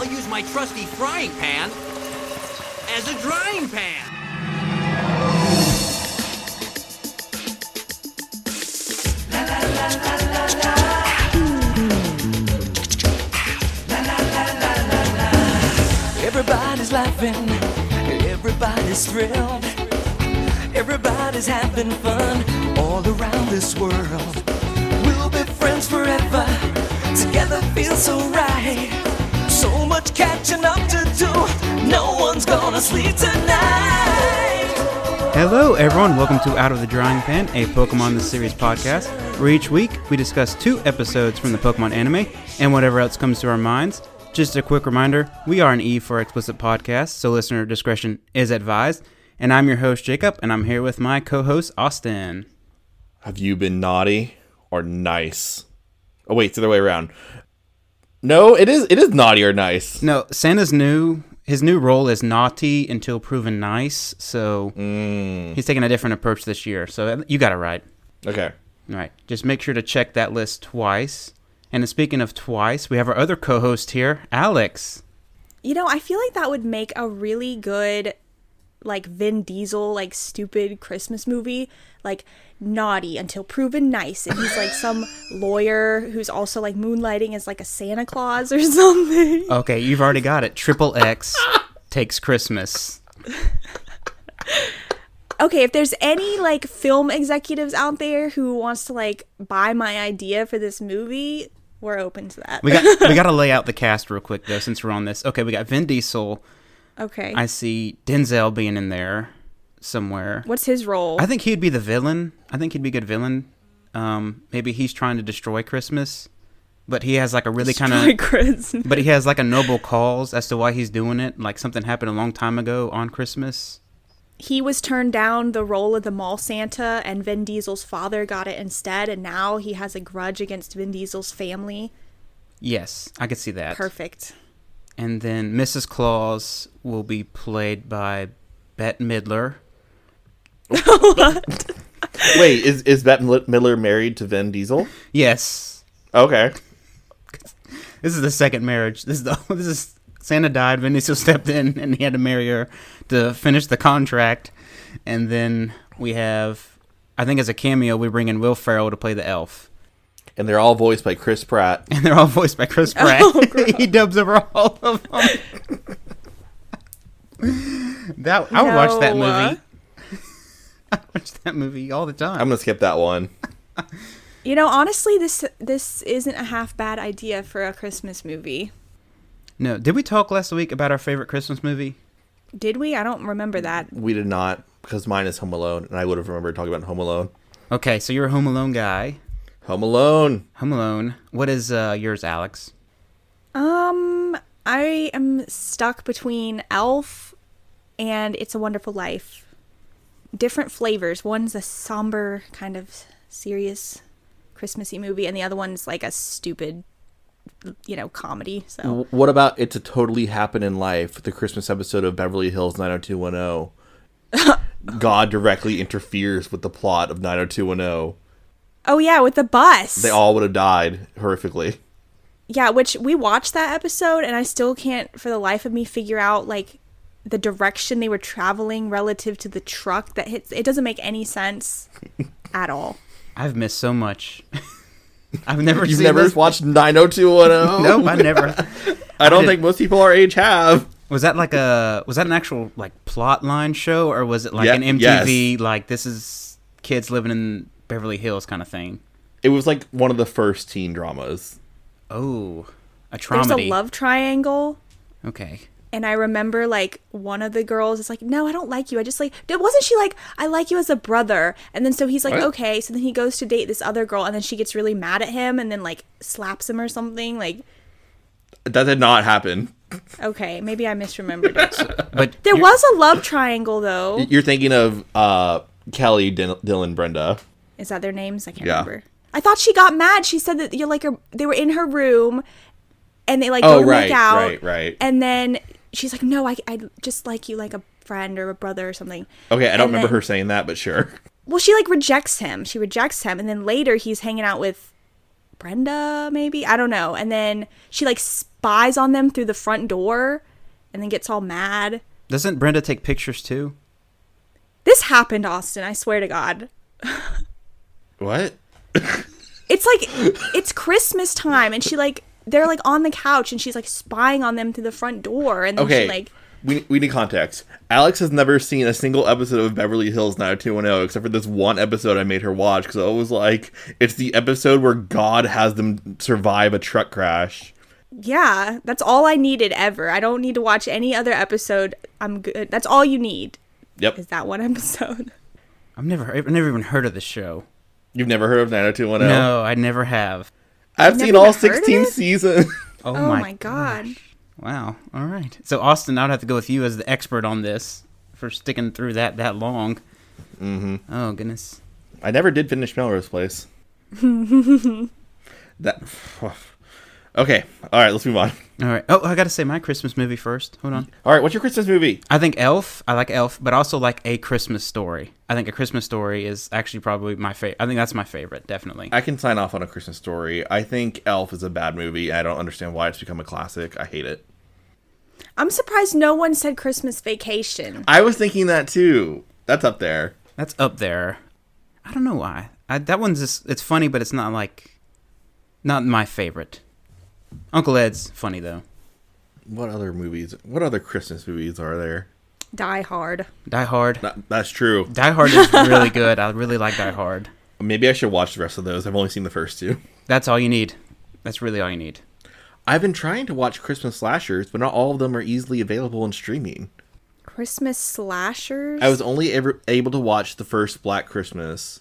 I'll use my trusty frying pan as a drying pan. Everybody's laughing, everybody's thrilled, everybody's having fun all around this world. We'll be friends forever, together feels so right. So much catching up to do, no one's gonna sleep tonight. Hello, everyone. Welcome to Out of the Drying Pan, a Pokemon the Series podcast, where each week we discuss two episodes from the Pokemon anime and whatever else comes to our minds. Just a quick reminder we are an E for explicit podcast, so listener discretion is advised. And I'm your host, Jacob, and I'm here with my co host, Austin. Have you been naughty or nice? Oh wait, it's the other way around. No, it is it is naughty or nice. No, Santa's new. His new role is naughty until proven nice, so mm. he's taking a different approach this year. So you got it right. Okay. All right. Just make sure to check that list twice. And speaking of twice, we have our other co host here, Alex. You know, I feel like that would make a really good like Vin Diesel like stupid Christmas movie, like naughty until proven nice and he's like some lawyer who's also like moonlighting as like a Santa Claus or something. Okay, you've already got it. Triple X takes Christmas. Okay, if there's any like film executives out there who wants to like buy my idea for this movie, we're open to that. We got we got to lay out the cast real quick though, since we're on this. Okay, we got Vin Diesel. okay. I see Denzel being in there somewhere. What's his role? I think he'd be the villain. I think he'd be a good villain. Um, maybe he's trying to destroy Christmas, but he has like a really kind of But he has like a noble cause as to why he's doing it. Like something happened a long time ago on Christmas. he was turned down the role of the mall Santa, and Vin Diesel's father got it instead, and now he has a grudge against Vin Diesel's family. Yes, I could see that. Perfect. And then Mrs. Claus will be played by Bette Midler. Wait, is is Bette Midler married to Vin Diesel? Yes, Okay. this is the second marriage. This is the this is Santa died. Vin Diesel stepped in, and he had to marry her to finish the contract. And then we have, I think, as a cameo, we bring in Will Ferrell to play the elf. And they're all voiced by Chris Pratt. and they're all voiced by Chris oh, Pratt. he dubs over all of them. that I would watch that movie. Uh, I watch that movie all the time. I'm gonna skip that one. You know, honestly, this this isn't a half bad idea for a Christmas movie. no, did we talk last week about our favorite Christmas movie? Did we? I don't remember that. We did not because mine is Home Alone, and I would have remembered talking about Home Alone. Okay, so you're a Home Alone guy. Home Alone. Home Alone. What is uh, yours, Alex? Um, I am stuck between Elf and It's a Wonderful Life. Different flavors. One's a somber, kind of serious Christmassy movie, and the other one's like a stupid, you know, comedy. So What about It's a Totally Happening Life, the Christmas episode of Beverly Hills 90210? God directly interferes with the plot of 90210. Oh yeah, with the bus. They all would have died horrifically. yeah, which we watched that episode and I still can't for the life of me figure out like the direction they were traveling relative to the truck that hits it doesn't make any sense at all. I've missed so much. I've never You've seen never this. watched 90210? Nope, I never. I don't did- think most people our age have. Was that like a was that an actual like plot line show or was it like Yeah, an MTV like this is kids living in Beverly Hills kind of thing? It was like one of the first teen dramas. Oh, a There's a love triangle Okay. And I remember like one of the girls is like, "No, I don't like you. I just like." Wasn't she like, "I like you as a brother"? And then so he's like, What? "Okay." So then he goes to date this other girl, and then she gets really mad at him, and then like slaps him or something. Like, That did not happen. okay, maybe I misremembered it. But There was a love triangle though. You're thinking of uh, Kelly, Dil- Dylan, Brenda. Is that their names? I can't Yeah. remember. I thought she got mad. She said that you're like a, they were in her room, and they like Oh, go to right, make out. right, right. And then she's like, "No, I, I just like you like a friend or a brother or something." Okay, I don't And remember then- her saying that, but sure. Well, she like rejects him. She rejects him, and then later he's hanging out with Brenda, maybe I don't know. And then she like spies on them through the front door and then gets all mad. Doesn't Brenda take pictures too? This happened, Austin, I swear to God. What? It's like it's Christmas time and she like they're like on the couch and she's like spying on them through the front door and then Okay. she like we, we need context. Alex has never seen a single episode of Beverly Hills 90210 except for this one episode I made her watch because I was like, it's the episode where God has them survive a truck crash. yeah, that's all I needed ever. I don't need to watch any other episode. I'm good. That's all you need. Yep. Is that one episode? I've never, I've never even heard of the show. You've never heard of 90210? No, I never have. I've seen all even heard of 16 seasons. Oh, Oh, my, my god. Wow. All right. So Austin, I'd have to go with you as the expert on this for sticking through that that long. Mm-hmm. Oh goodness. I never did finish Melrose Place. that. Okay. All right. Let's move on. All right. Oh, I got to say my Christmas movie first. Hold on. All right. What's your Christmas movie? I think Elf. I like Elf, but also like A Christmas Story. I think A Christmas Story is actually probably my favorite. I think that's my favorite, definitely. I can sign off on a Christmas story. I think Elf is a bad movie. I don't understand why it's become a classic. I hate it. I'm surprised no one said Christmas Vacation. I was thinking that too. That's up there. That's up there. I don't know why. I, that one's just, it's funny, but it's not like not my favorite. Uncle Ed's funny though. What other movies? What other Christmas movies are there? Die Hard. Die Hard. That, that's true. Die Hard is really good. I really like Die Hard. Maybe I should watch the rest of those. I've only seen the first two. That's all you need. That's really all you need. I've been trying to watch Christmas slashers, but not all of them are easily available in streaming. Christmas slashers. I was only ever able to watch the first Black Christmas,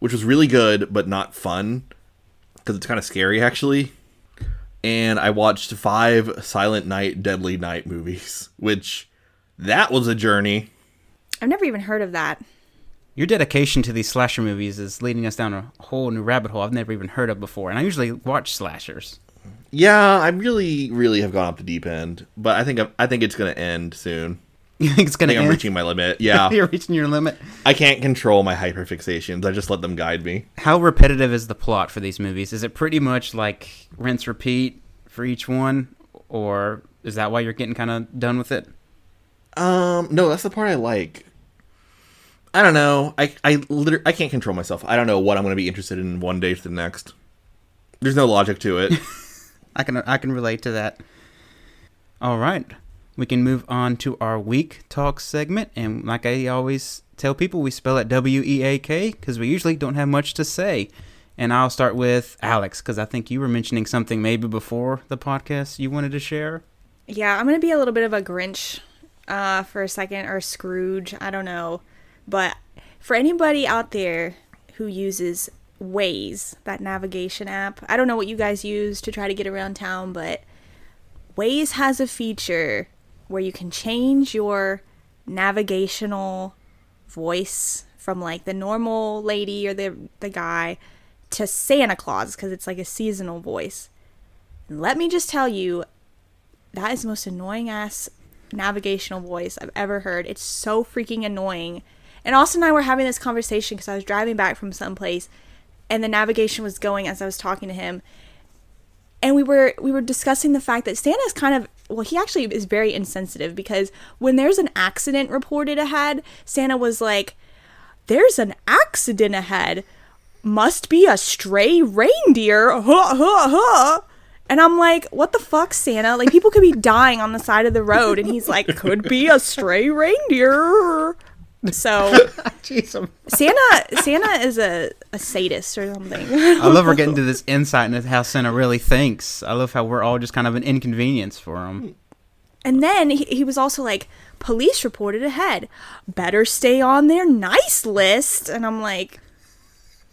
which was really good but not fun because it's kind of scary actually. And I watched five Silent Night, Deadly Night movies, which that was a journey. I've never even heard of that. Your dedication to these slasher movies is leading us down a whole new rabbit hole I've never even heard of before. And I usually watch slashers. Yeah, I really, really have gone off the deep end, but I think I think it's gonna end soon. You think it's gonna think I'm reaching my limit. Yeah, You're reaching your limit. I can't control my hyperfixations. I just let them guide me. How repetitive is the plot for these movies? Is it pretty much like rinse repeat for each one, or is that why you're getting kind of done with it? Um, no, that's the part I like. I don't know. I I literally I can't control myself. I don't know what I'm going to be interested in one day to the next. There's no logic to it. I can I can relate to that. All right, we can move on to our week talk segment, and like I always tell people, we spell it W E A K because we usually don't have much to say. And I'll start with Alex because I think you were mentioning something maybe before the podcast you wanted to share. Yeah, I'm gonna be a little bit of a Grinch uh, for a second, or Scrooge. I don't know, but for anybody out there who uses Waze, that navigation app, I don't know what you guys use to try to get around town, but Waze has a feature where you can change your navigational voice from like the normal lady or the the guy to Santa Claus because it's like a seasonal voice. And let me just tell you, that is the most annoying ass navigational voice I've ever heard. It's so freaking annoying. And Austin and I were having this conversation because I was driving back from someplace and the navigation was going as I was talking to him. And we were we were discussing the fact that Santa is kind of well, he actually is very insensitive because when there's an accident reported ahead, Santa was like, There's an accident ahead. Must be a stray reindeer. Huh, huh, huh. And I'm like, what the fuck, Santa? Like, people could be dying on the side of the road. And he's like, could be a stray reindeer. So, Jeez, Santa Santa is a, a sadist or something. I love we're getting to this insight into how Santa really thinks. I love how we're all just kind of an inconvenience for him. And then he, he was also like, police reported ahead. Better stay on their nice list. And I'm like,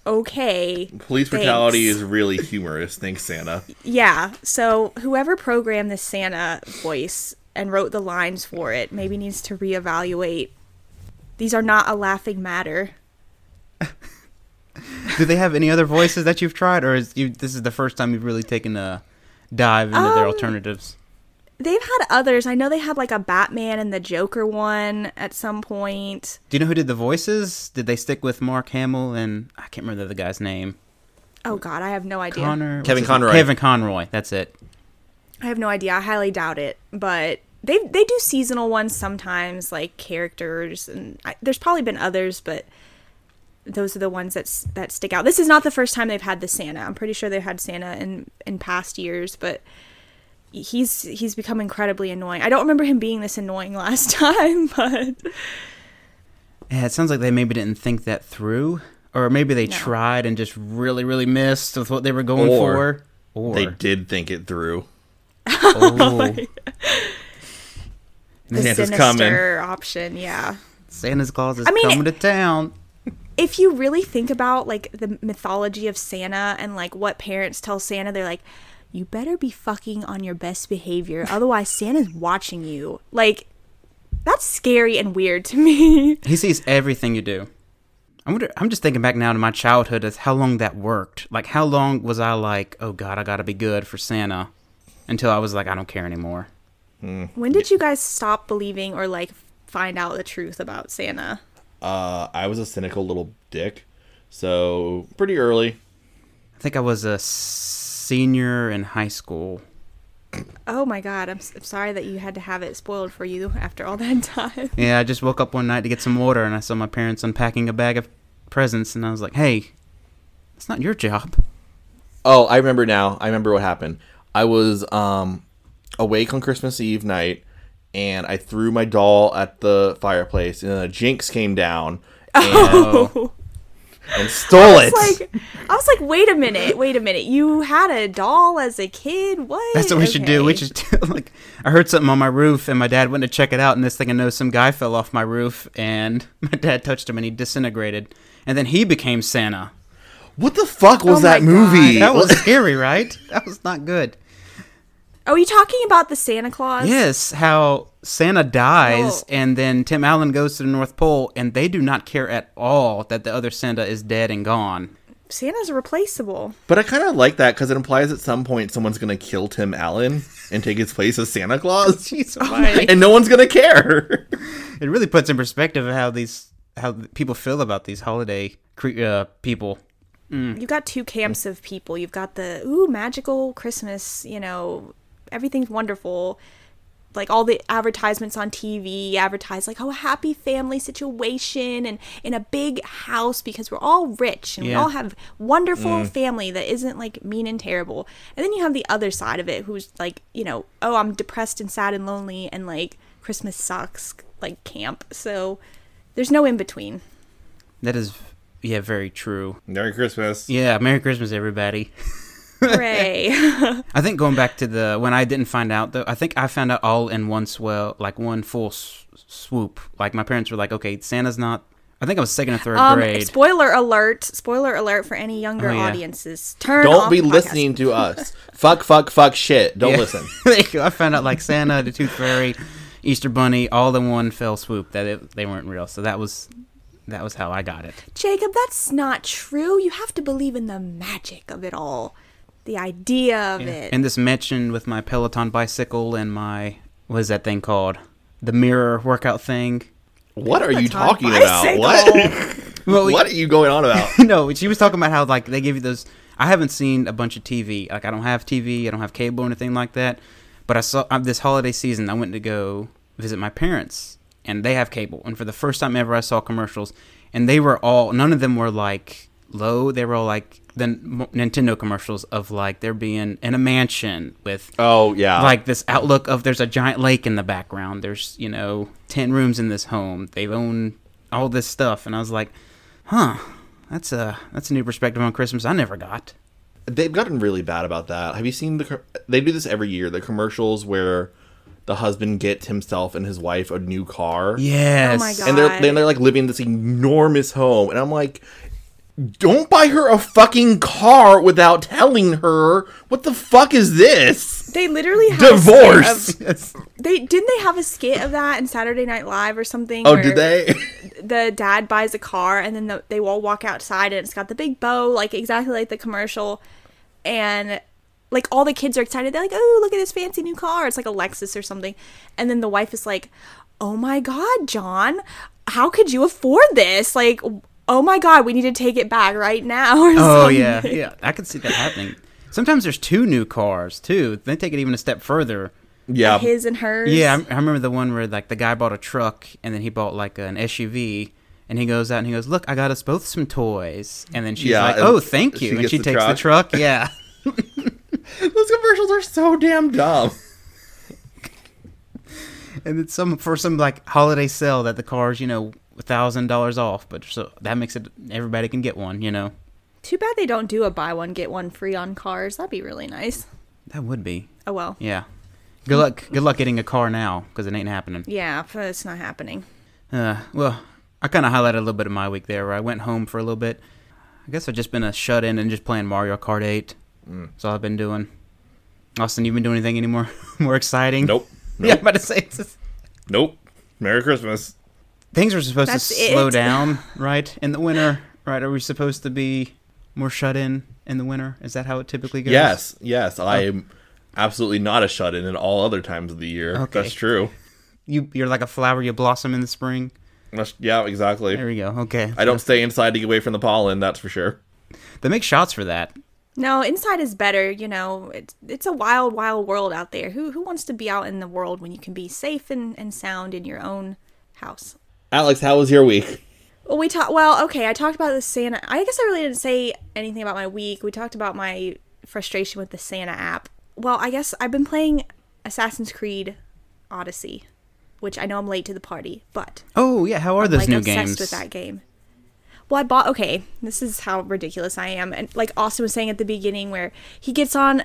okay. Police brutality Thanks. is really humorous. Thanks, Santa. Yeah. So whoever programmed the Santa voice and wrote the lines for it maybe needs to reevaluate. These are not a laughing matter. Do they have any other voices that you've tried, or is you, this is the first time you've really taken a dive into their Um, alternatives? They've had others. I know they had like a Batman and the Joker one at some point. Do you know who did the voices? Did they stick with Mark Hamill and I can't remember the other guy's name? Oh God, I have no idea. Connor, Kevin his name? Conroy. Kevin Conroy. That's it. I have no idea. I highly doubt it, but they they do seasonal ones sometimes, like characters, and I, there's probably been others, but those are the ones that that stick out. This is not the first time they've had the Santa. I'm pretty sure they've had Santa in in past years, but he's he's become incredibly annoying. I don't remember him being this annoying last time, but Yeah, it sounds like they maybe didn't think that through, or maybe they No. tried and just really, really missed with what they were going Or for. Or They did think it through. oh, oh the Santa's sinister option, yeah. Santa's Claus is I mean, coming to town. if you really think about like the mythology of Santa and like what parents tell Santa, they're like, you better be fucking on your best behavior, otherwise Santa's watching you. Like, that's scary and weird to me. He sees everything you do. I wonder. I'm just thinking back now to my childhood as how long that worked. Like, how long was I like, oh God, I gotta be good for Santa, until I was like, I don't care anymore. When did you guys stop believing or like find out the truth about Santa? Uh, I was a cynical little dick, so pretty early. I think I was a senior in high school. Oh my god, I'm, s- I'm sorry that you had to have it spoiled for you after all that time. Yeah, I just woke up one night to get some water, and I saw my parents unpacking a bag of presents, and I was like, hey, it's not your job. Oh, I remember now. I remember what happened. I was um awake on Christmas Eve night, and I threw my doll at the fireplace, and then a Jynx came down and, Oh, and stole it. Like I was like, wait a minute, wait a minute. You had a doll as a kid? What? that's what we should do. We should do, like, I heard something on my roof, and my dad went to check it out, and this thing I know some guy fell off my roof, and my dad touched him, and he disintegrated, and then he became Santa. what the fuck was Oh that movie? That was scary, right? That was not good. Are you talking about the Santa Claus? Yes, how Santa dies, Oh. and then Tim Allen goes to the North Pole, and they do not care at all that the other Santa is dead and gone. Santa's replaceable. But I kind of like that because it implies at some point someone's gonna kill Tim Allen and take his place as Santa Claus, Jeez, why? and no one's gonna care. it really puts in perspective how these how people feel about these holiday cre- uh, people. You've got two camps of people. You've got the ooh magical Christmas, you know, everything's wonderful. Like all the advertisements on TV advertise like oh a happy family situation and in a big house because we're all rich and we all have wonderful mm. family that isn't like mean and terrible. And then you have the other side of it who's like, you know, oh I'm depressed and sad and lonely and like Christmas sucks like camp. So there's no in between. That is, yeah, very true. Merry Christmas. Yeah, Merry Christmas, everybody. Hooray. I think going back to the when I didn't find out though, I think I found out all in one swell, like one full s- swoop. Like my parents were like, "Okay, Santa's not." I think I was second or third Um, grade. spoiler alert! Spoiler alert for any younger Oh, yeah. audiences. Turn. Don't off be the listening to us. fuck, fuck, fuck, shit. Don't Yeah. listen. There you. I found out like Santa, the Tooth Fairy, Easter Bunny, all in one fell swoop. That it, they weren't real. So that was that was how I got it. Jacob, that's not true. You have to believe in the magic of it all, the idea of it. And this mention with my Peloton bicycle and my what is that thing called? The mirror workout thing. What are you Peloton talking about? What? Well, what are you going on about? no, she was talking about how like they give you those. I haven't seen a bunch of TV. Like I don't have TV. I don't have cable or anything like that. But I saw um, this holiday season. I went to go visit my parents, and they have cable. And for the first time ever, I saw commercials, and they were all. None of them were like low. They were all like the Nintendo commercials of like they're being in a mansion with Oh yeah. like this outlook of there's a giant lake in the background. There's you know ten rooms in this home. They own all this stuff, and I was like, huh, that's a that's a new perspective on Christmas I never got. they've gotten really bad about that. Have you seen the? They do this every year. The commercials where the husband gets himself and his wife a new car. Yes. Oh my God. And they're then they're like living in this enormous home, and I'm like, don't buy her a fucking car without telling her what the fuck is this? they literally Divorce. of- they didn't they have a skit of that in Saturday Night Live or something? Oh, did they? The dad buys a car and then the, they all walk outside and it's got the big bow, like exactly like the commercial, and like all the kids are excited. They're like, "Oh, look at this fancy new car!" It's like a Lexus or something, and then the wife is like, "Oh my God, John, how could you afford this? Like, oh my God, we need to take it back right now." Or Oh yeah, something. yeah. I can see that happening. Sometimes there's two new cars too. They take it even a step further. Yeah, His and hers. Yeah, I, I remember the one where like the guy bought a truck and then he bought like an SUV. And he goes out and he goes, "Look, I got us both some toys." And then she's Yeah, like, "Oh, thank she you." and she the takes the truck. truck. Yeah. those commercials are so damn dumb. and it's some for some like holiday sale that the car's you know a thousand dollars off, but so that makes it everybody can get one. You know, Too bad they don't do a buy one get one free on cars. That'd be really nice. that would be Oh well. yeah. Good luck. Good luck getting a car now because it ain't happening. Yeah, but it's not happening. Uh, well, I kind of highlighted a little bit of my week there where I went home for a little bit. I guess I've just been a shut in and just playing Mario Kart 8. That's all I've been doing. Austin, you been doing anything anymore more exciting? Nope. Yeah, I'm about to say it's just, Nope. Merry Christmas. Things are supposed That's to slow it. down, right? In the winter, right? Are we supposed to be more shut in in the winter? Is that how it typically goes? Yes, yes. I oh. am absolutely not a shut in at all other times of the year. Okay. That's true. You you're like a flower, you blossom in the spring. That's, yeah, exactly. There we go. Okay. I don't stay inside to get away from the pollen, that's for sure. They make shots for that. No, inside is better. You know, it's it's a wild, wild world out there. Who who wants to be out in the world when you can be safe and, and sound in your own house? Alex, how was your week? Well, we talked. Well, okay, I talked about the Santa. I guess I really didn't say anything about my week. We talked about my frustration with the Santa app. Well, I guess I've been playing Assassin's Creed Odyssey, which I know I'm late to the party, but Oh yeah, how are those like new obsessed games? with that game. Well, I bought. Okay, this is how ridiculous I am, and like Austin was saying at the beginning, where he gets on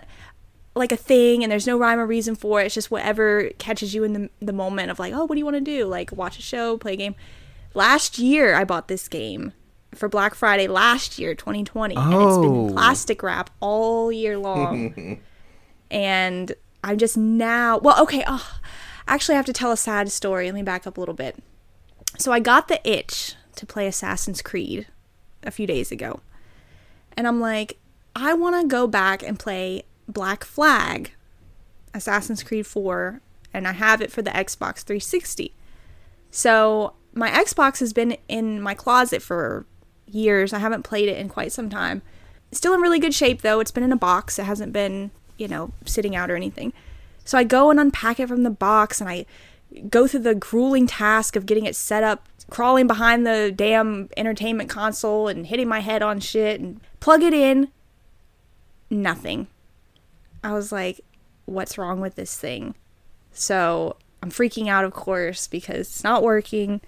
like a thing and there's no rhyme or reason for it. It's just whatever catches you in the the moment of like, oh, what do you want to do? Like watch a show, play a game. Last year, I bought this game for Black Friday last year, 2020, and it's been oh. plastic wrap all year long. and I'm just now. Well, okay. Oh, actually, I have to tell a sad story. Let me back up a little bit. So I got the itch to play Assassin's Creed a few days ago. And I'm like, I want to go back and play Black Flag, Assassin's Creed 4, and I have it for the Xbox 360. So my Xbox has been in my closet for years. I haven't played it in quite some time. Still in really good shape though. It's been in a box. It hasn't been, you know, sitting out or anything. So I go and unpack it from the box and I go through the grueling task of getting it set up, crawling behind the damn entertainment console and hitting my head on shit and plug it in. Nothing. I was like, what's wrong with this thing? So I'm freaking out, of course, because it's not working.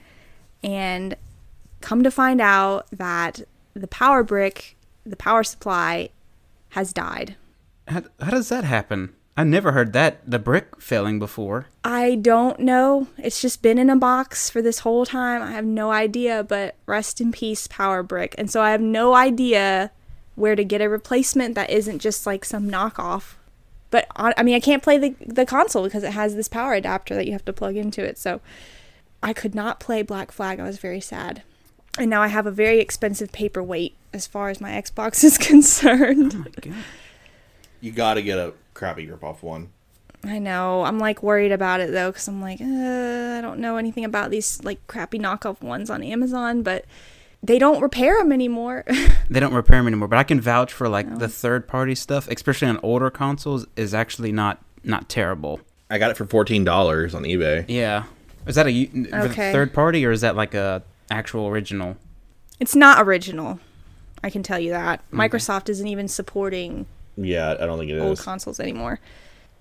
And come to find out that the power brick, the power supply, has died. How, how does that happen? I never heard that the brick failing before. I don't know. It's just been in a box for this whole time. I have no idea, but rest in peace, Power Brick. And so I have no idea where to get a replacement that isn't just like some knockoff. But I I mean, I can't play the the console because it has this power adapter that you have to plug into it. So I could not play Black Flag. I was very sad. And now I have a very expensive paperweight as far as my Xbox is concerned. You gotta get a crappy grip off one. I know. I'm like worried about it though, because I'm like, uh, I don't know anything about these like crappy knockoff ones on Amazon, but they don't repair them anymore. They don't repair them anymore, but I can vouch for like the third party stuff, especially on older consoles, is actually not not terrible. I got it for fourteen dollars on eBay. Yeah, is that a Okay. third party or is that like a actual original? it's not original. I can tell you that. Microsoft isn't even supporting Yeah, I don't think it old is. consoles anymore.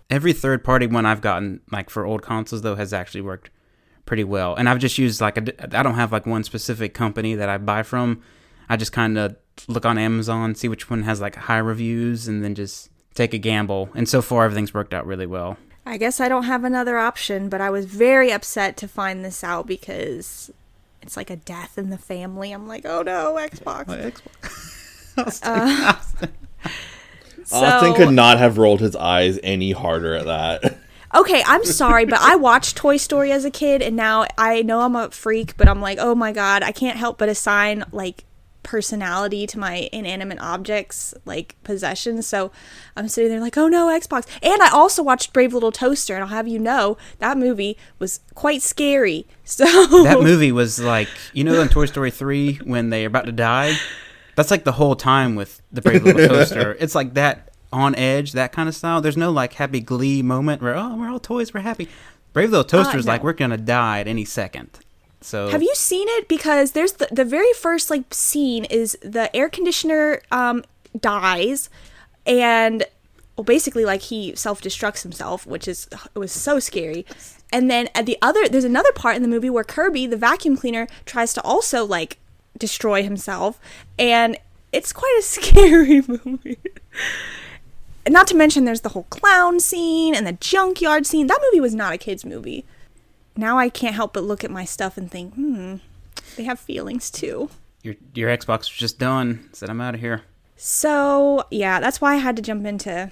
Every third party one I've gotten like for old consoles though has actually worked pretty well, and I've just used like a, I don't have like one specific company that I buy from. I just kind of look on Amazon, see which one has like high reviews, and then just take a gamble. And so far, everything's worked out really well. I guess I don't have another option, but I was very upset to find this out because it's like a death in the family. I'm like, oh no, Xbox. My Xbox. Uh, Austin So- could not have rolled his eyes any harder at that. Okay, I'm sorry, but I watched Toy Story as a kid, and now I know I'm a freak, but I'm like, oh my god, I can't help but assign like personality to my inanimate objects, like possessions. So I'm sitting there like, oh no, Xbox. And I also watched Brave Little Toaster, and I'll have you know that movie was quite scary. So That movie was like, you know, in Toy Story 3 when they're about to die? That's like the whole time with the Brave Little Toaster. It's like that on edge, that kind of style. There's no like happy glee moment where oh we're all toys, we're happy. Brave Little Toaster's no. like we're gonna die at any second. So Have you seen it? Because there's the, the very first like scene is the air conditioner um dies and well basically like he self-destructs himself, which is it was so scary. And then at the other there's another part in the movie where Kirby, the vacuum cleaner, tries to also like destroy himself and it's quite a scary movie. Not to mention there's the whole clown scene and the junkyard scene. That movie was not a kids movie now I can't help but look at my stuff and think, hmm, they have feelings too. your your Xbox was just done. Said I'm out of here. So yeah, that's why I had to jump into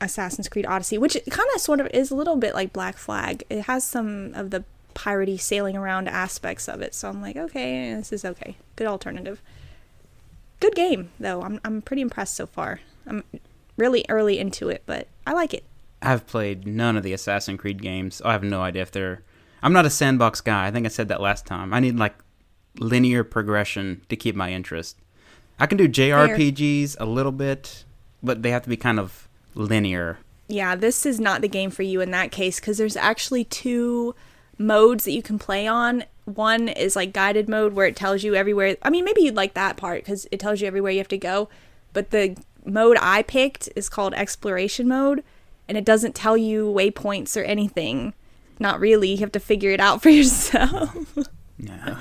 Assassin's Creed Odyssey, which kind of sort of is a little bit like Black Flag. It has some of the piratey sailing around aspects of it, so I'm like, okay, this is okay. Good alternative. Good game though. I'm I'm pretty impressed so far. I'm really early into it, but I like it. I've played none of the Assassin's Creed games. I have no idea if they're. I'm not a sandbox guy. I think I said that last time. I need like linear progression to keep my interest. I can do JRPGs a little bit, but they have to be kind of linear. yeah, this is not the game for you in that case because there's actually two modes that you can play on. One is like guided mode where it tells you everywhere. I mean, maybe you'd like that part because it tells you everywhere you have to go. But the mode I picked is called exploration mode and it doesn't tell you waypoints or anything. Not really. You have to figure it out for yourself. No.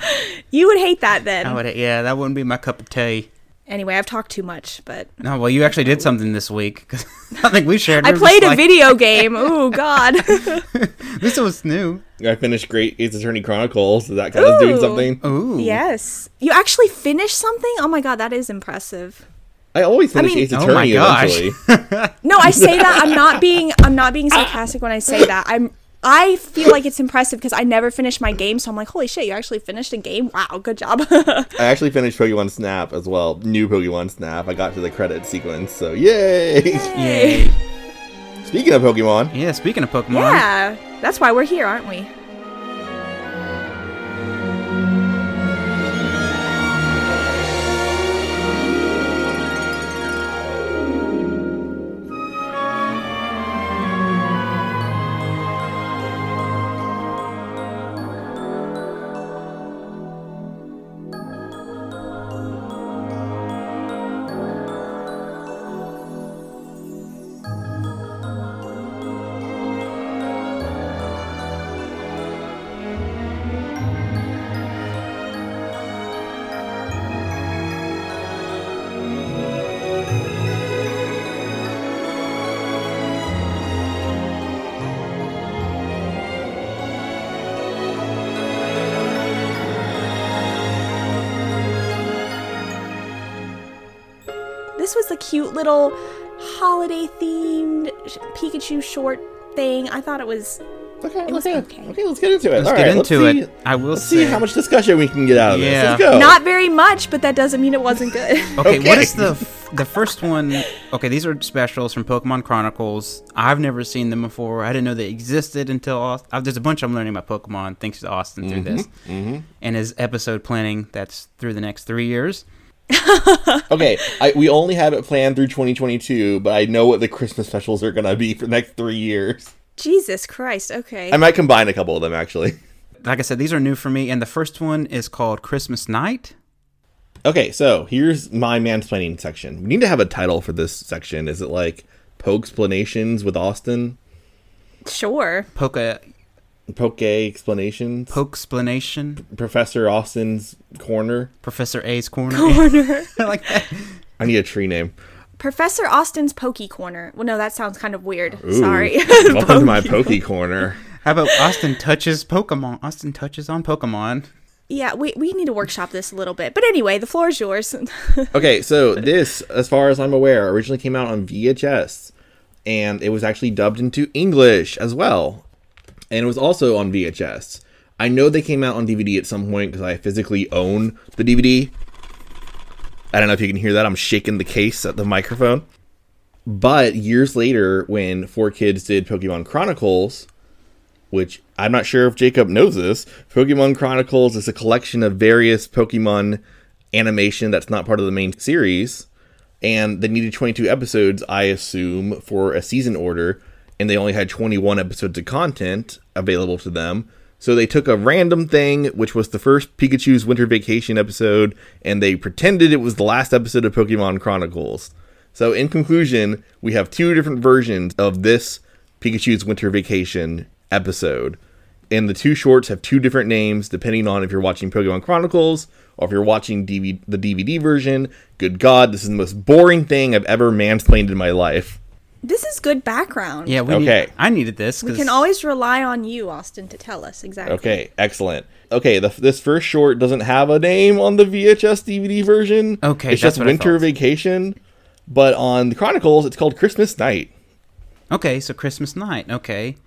you would hate that then. I would, yeah, that wouldn't be my cup of tea. Anyway, I've talked too much, but No, well, you actually did something this week. 'cause I think we shared. I played a like, video game. Oh God. This was new. I finished Great Ace Attorney Chronicles. Is that kind of doing something? Ooh. yes. You actually finished something? Oh my God, that is impressive. I always finish mean- Ace Oh Attorney my gosh. eventually. No, I say that I'm not being I'm not being sarcastic when I say that. I'm I feel like it's impressive because I never finished my game, so I'm like, holy shit, you actually finished a game? Wow, good job. I actually finished Pokemon Snap as well. New Pokemon Snap. I got to the credit sequence, so yay! Yay. Speaking of Pokemon, Yeah, speaking of Pokemon. yeah, that's why we're here, aren't we? Little holiday themed Pikachu short thing. I thought it was okay, was okay, okay. okay, let's get into it. Let's All get right, into let's it. see- I will Let's say. see how much discussion we can get out of this. Let's go. not very much, but that doesn't mean it wasn't good. Okay, what Okay. is the f- the first one? Okay, these are specials from Pokemon Chronicles. I've never seen them before. I didn't know they existed until Aus- uh, there's a bunch I'm learning about Pokemon thanks to Austin through this and his episode planning. That's through the next three years. Okay, I, we only have it planned through 2022, but I know what the Christmas specials are gonna be for the next three years. Jesus Christ. Okay. I might combine a couple of them actually. Like I said, these are new for me, and the first one is called Christmas Night. Okay, so here's my mansplaining section. We need to have a title for this section. Is it like Pokeexplanations with Austin? sure. Poke Poke explanations? Pokesplanation. Professor Austin's corner. Professor A's corner. Corner. I like that. I need a tree name. Professor Austin's Pokey Corner. Well, no, that sounds kind of weird. Ooh. Sorry. Welcome to my Poke corner. How about Austin touches Pokemon? Austin touches on Pokemon. yeah, we, we need to workshop this a little bit. But anyway, the floor is yours. Okay, so this, as far as I'm aware, originally came out on VHS, and it was actually dubbed into English as well, and it was also on VHS. I know they came out on DVD at some point because I physically own the DVD. I don't know if you can hear that. I'm shaking the case at the microphone. But years later, when 4Kids did Pokemon Chronicles, which I'm not sure if Jacob knows this, Pokemon Chronicles is a collection of various Pokemon animation that's not part of the main series. and they needed 22 episodes, I assume, for a season order, and they only had 21 episodes of content available to them. So they took a random thing, which was the first Pikachu's Winter Vacation episode, and they pretended it was the last episode of Pokemon Chronicles. So, in conclusion, we have two different versions of this Pikachu's Winter Vacation episode. And the two shorts have two different names depending on if you're watching Pokemon Chronicles or if you're watching the DVD version. Good God, this is the most boring thing I've ever mansplained in my life. This is good background. Yeah, we Okay. Need, I needed this. We can always rely on you, Austin, to tell us exactly. Okay, excellent. Okay, the, this first short doesn't have a name on the VHS DVD version. Okay, it's that's just what Winter thought. Vacation. But on the Chronicles, it's called Christmas Night. Okay, so Christmas night. Okay,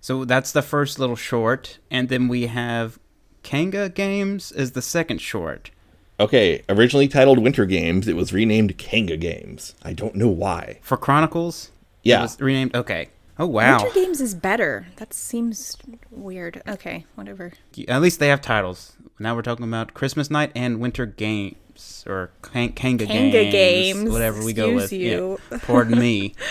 so that's the first little short, and then we have Kanga Games is the second short. Okay, originally titled Winter Games, it was renamed Kanga Games. I don't know why. For Chronicles, it Yeah. was renamed. Okay. Oh wow. Winter Games is better. That seems weird. Okay, whatever. At least they have titles. Now we're talking about Christmas night and Winter Games or Kan- Kanga, Games. Kanga Games, Games. whatever we go with. Excuse you. Yeah. Pardon me.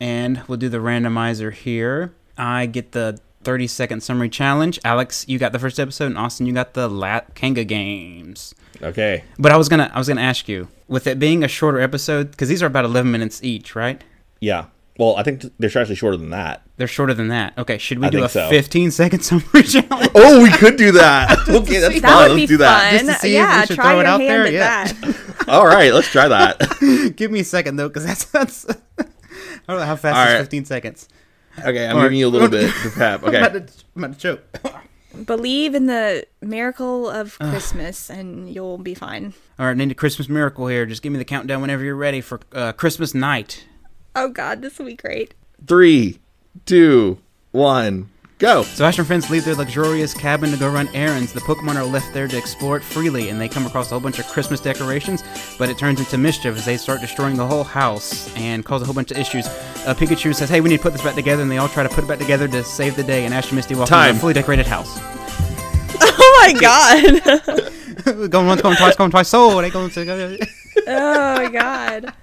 And we'll do the randomizer here. I get the 30 second summary challenge. Alex, you got the first episode, and Austin, you got the lat Kanga Games. Okay. But I was gonna, I was gonna ask you, with it being a shorter episode, because these are about 11 minutes each, right? Yeah. Well, I think they're actually shorter than that. They're shorter than that. Okay, should we I do think a so. 15 second summary challenge? Oh, we could do that. okay, that's That fun. Let's do that. fun. Just to see if we yeah, should try throw your it out hand there, at yeah. that. All right, let's try that. Give me a second though, because that's that's. I don't know how fast All is right. 15 seconds. Okay, I'm All giving you a little bit to prep. I'm, about Okay. to, I'm about to choke. Believe in the miracle of Christmas, and you'll be fine. All right, need a Christmas miracle here. Just give me the countdown whenever you're ready for uh, Christmas night. Oh God, this will be great. Three, two, one, go. So Ash and friends leave their luxurious cabin to go run errands. The Pokemon are left there to explore it freely, and they come across a whole bunch of Christmas decorations, but it turns into mischief as they start destroying the whole house and cause a whole bunch of issues. Uh, Pikachu says, hey, we need to put this back together, and they all try to put it back together to save the day, and Ash and Misty walk Time. into a fully decorated house. Oh my God. going once, going twice, going twice. So they going to oh my God.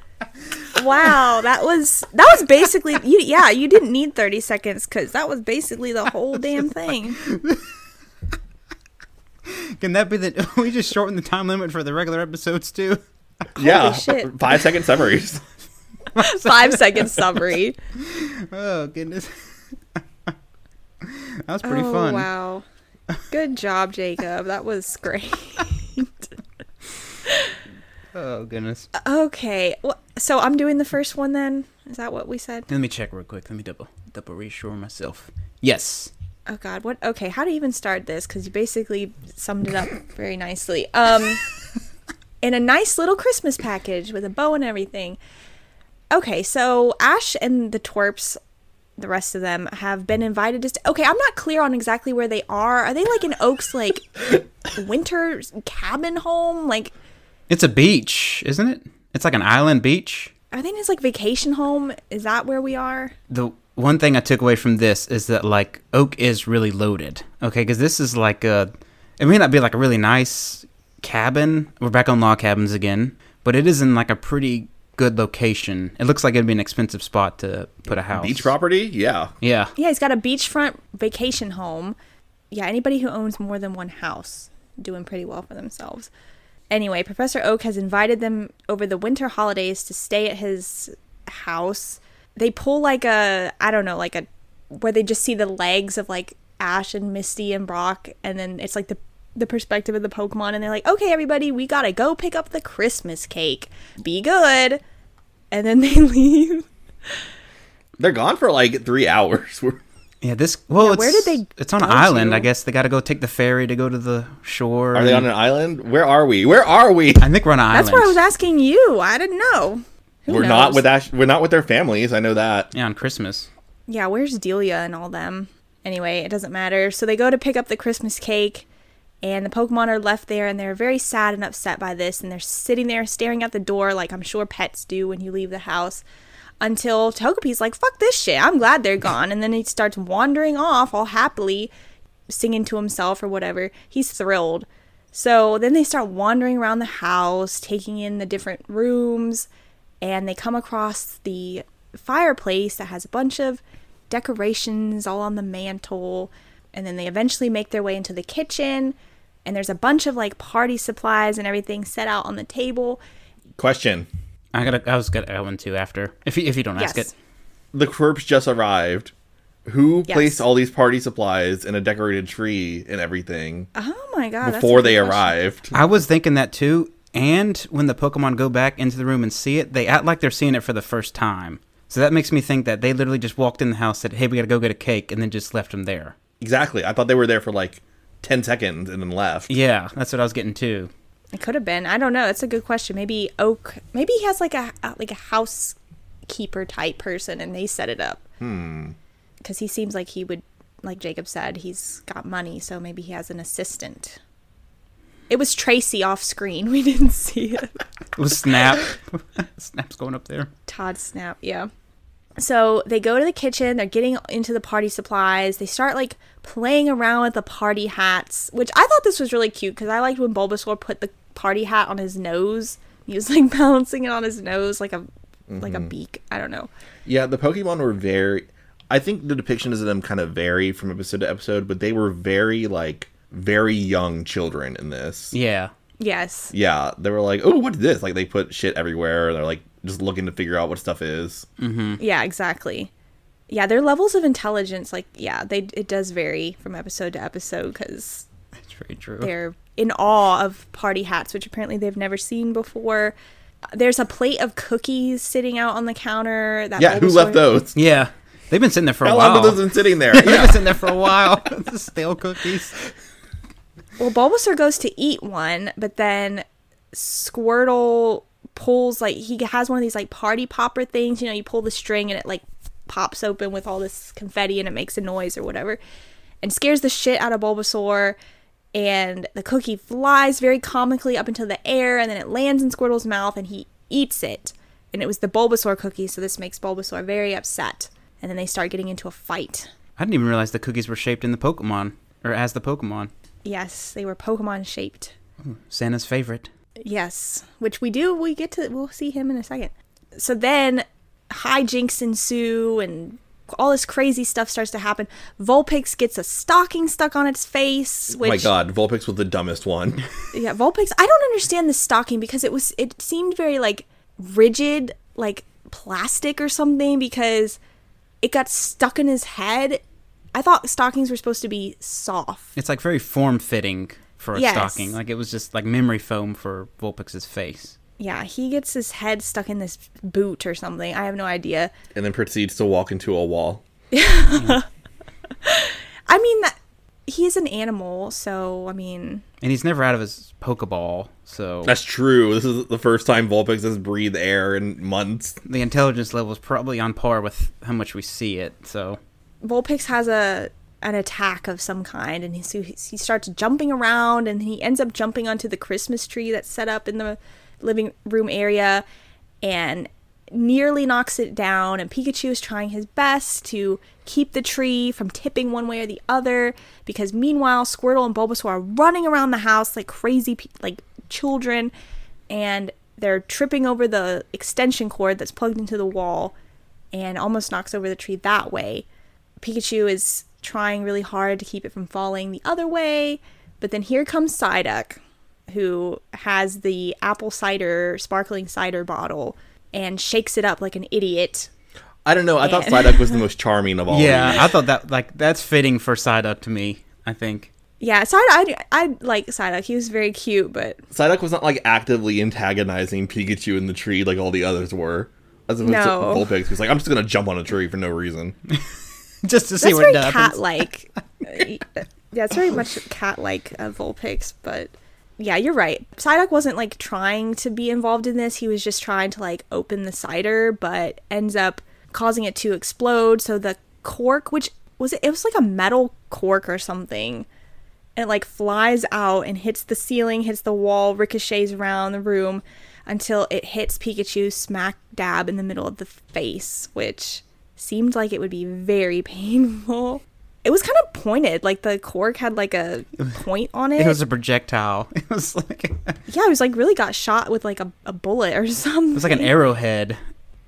Wow, that was that was basically you. Yeah, you didn't need thirty seconds because that was basically the whole damn thing. Can that be the? We just shorten the time limit for the regular episodes too. yeah, shit. five second summaries. Five second summary. Oh goodness, that was pretty oh, fun. Wow. Good job, Jacob. That was great. Oh goodness. Okay. Well, so I'm doing the first one then. Is that what we said? Let me check real quick. Let me double double reassure myself. Yes. Oh God. What? Okay. How to even start this? Because you basically summed it up very nicely. Um, in a nice little Christmas package with a bow and everything. Okay. So Ash and the twerps, the rest of them, have been invited to. St- okay. I'm not clear on exactly where they are. Are they like in Oak's like winter cabin home? Like, It's a beach, isn't it? It's like an island beach. I think it's like vacation home? Is that where we are? The one thing I took away from this is that like Oak is really loaded. Okay, because this is like a. It may not be like a really nice cabin. We're back on log cabins again, but it is in like a pretty good location. It looks like it'd be an expensive spot to put a house. Beach property? Yeah. Yeah. Yeah, he's got a beachfront vacation home. Yeah, anybody who owns more than one house doing pretty well for themselves. Anyway, Professor Oak has invited them over the winter holidays to stay at his house. They pull like a I don't know, like a where they just see the legs of like Ash and Misty and Brock and then it's like the the perspective of the Pokemon and they're like, "Okay, everybody, we got to go pick up the Christmas cake. Be good." And then they leave. They're gone for like three hours. Yeah, this well, Yeah, it's, where did they It's on an island. to? I guess they got to go take the ferry to go to the shore. Are they on an island? Where are we? Where are we? I think we're on an That's island. That's where I was asking you. I didn't know. Who we're not with Ash. We're not with their families. I know that. Yeah, on Christmas. Yeah, where's Delia and all them? Anyway, it doesn't matter. So they go to pick up the Christmas cake, and the Pokemon are left there, and they're very sad and upset by this, and they're sitting there staring at the door like I'm sure pets do when you leave the house. Until Togepi's like, fuck this shit, I'm glad they're gone. And then he starts wandering off all happily, singing to himself or whatever. He's thrilled. So then they start wandering around the house, taking in the different rooms, and they come across the fireplace that has a bunch of decorations all on the mantle. And then they eventually make their way into the kitchen, and there's a bunch of like party supplies and everything set out on the table. Question: I got. I was gonna add one too after. If you, if you don't ask it, The corpse just arrived. Who Yes. placed all these party supplies in a decorated tree and everything Oh my god! before they question. arrived? I was thinking that too. And when the Pokemon go back into the room and see it, they act like they're seeing it for the first time. So that makes me think that they literally just walked in the house, said, "Hey, we gotta go get a cake," and then just left them there. Exactly. I thought they were there for like ten seconds and then left. Yeah, that's what I was getting too. It could have been. I don't know. It's a good question. Maybe Oak. Maybe he has like a a- like a housekeeper type person, and they set it up. Hmm. Because he seems like he would, like Jacob said, he's got money, so maybe he has an assistant. It was Tracy off screen. We didn't see it. It was Snap. Snap's going up there. Todd Snap, yeah. So they go to the kitchen, they're getting into the party supplies. They start like playing around with the party hats, which I thought this was really cute because I liked when Bulbasaur put the party hat on his nose. He was like balancing it on his nose like a like a mm-hmm. beak. I don't know. Yeah, the Pokemon were very. I think the depictions of them kind of vary from episode to episode, but they were very like very young children in this. Yeah. Yes. Yeah, they were like, "Oh, what is this?" Like they put shit everywhere. They're like just looking to figure out what stuff is. Mm-hmm. Yeah, exactly. Yeah, their levels of intelligence like yeah, they it does vary from episode to episode cuz That's very true. they're in awe of party hats, which apparently they've never seen before. There's a plate of cookies sitting out on the counter. That Yeah, who left those? Yeah. They've been sitting there for a How while. long have those been sitting there? They've Yeah. been sitting there for a while. the stale cookies. Well, Bulbasaur goes to eat one, but then Squirtle pulls like he has one of these like party popper things. You know, you pull the string and it like pops open with all this confetti and it makes a noise or whatever, and scares the shit out of Bulbasaur. And the cookie flies very comically up into the air, and then it lands in Squirtle's mouth, and he eats it. And it was the Bulbasaur cookie, so this makes Bulbasaur very upset. And then they start getting into a fight. I didn't even realize the cookies were shaped in the Pokemon or as the Pokemon. Yes, they were Pokemon shaped. Hmm. Santa's favorite. Yes, which we do. We get to. We'll see him in a second. So then, hijinks ensue, and all this crazy stuff starts to happen. Vulpix gets a stocking stuck on its face. Oh Which, my god, Vulpix was the dumbest one. yeah, Vulpix. I don't understand the stocking because it was. It seemed very like rigid, like plastic or something. Because it got stuck in his head. I thought stockings were supposed to be soft. It's like very form fitting for a Yes. stocking. Like it was just like memory foam for Vulpix's face. Yeah, he gets his head stuck in this boot or something. I have no idea. and then proceeds to walk into a wall. I mean, that, he's an animal, so I mean, And he's never out of his Pokeball, so That's true. This is the first time Vulpix has breathed air in months. the intelligence level is probably on par with how much we see it. So Vulpix has a an attack of some kind, and he so he starts jumping around, and he ends up jumping onto the Christmas tree that's set up in the living room area, and nearly knocks it down. And Pikachu is trying his best to keep the tree from tipping one way or the other, because meanwhile Squirtle and Bulbasaur are running around the house like crazy, like children, and they're tripping over the extension cord that's plugged into the wall, and almost knocks over the tree that way. Pikachu is trying really hard to keep it from falling the other way, but then here comes Psyduck, who has the apple cider, sparkling cider bottle, and shakes it up like an idiot. I don't know. I thought And- Psyduck was the most charming of all. yeah, these. I thought that like that's fitting for Psyduck to me. I think. Yeah, Psyduck, I, I like Psyduck. He was very cute, but Psyduck was not like actively antagonizing Pikachu in the tree like all the others were. As opposed No. to Vulpix, who's like, I'm just gonna jump on a tree for no reason. Just to see that's what very happens. cat-like. yeah, it's very much cat-like uh, Vulpix, but yeah, you're right. Psyduck wasn't like trying to be involved in this. He was just trying to like open the cider, but ends up causing it to explode. So the cork, which was it, it was like a metal cork or something. And it like flies out and hits the ceiling, hits the wall, ricochets around the room until it hits Pikachu smack dab in the middle of the face, which seemed like it would be very painful. It was kind of pointed, like the cork had like a point on it. It was a projectile. It was like yeah, it was like really got shot with like a, a bullet or something. It was like an arrowhead.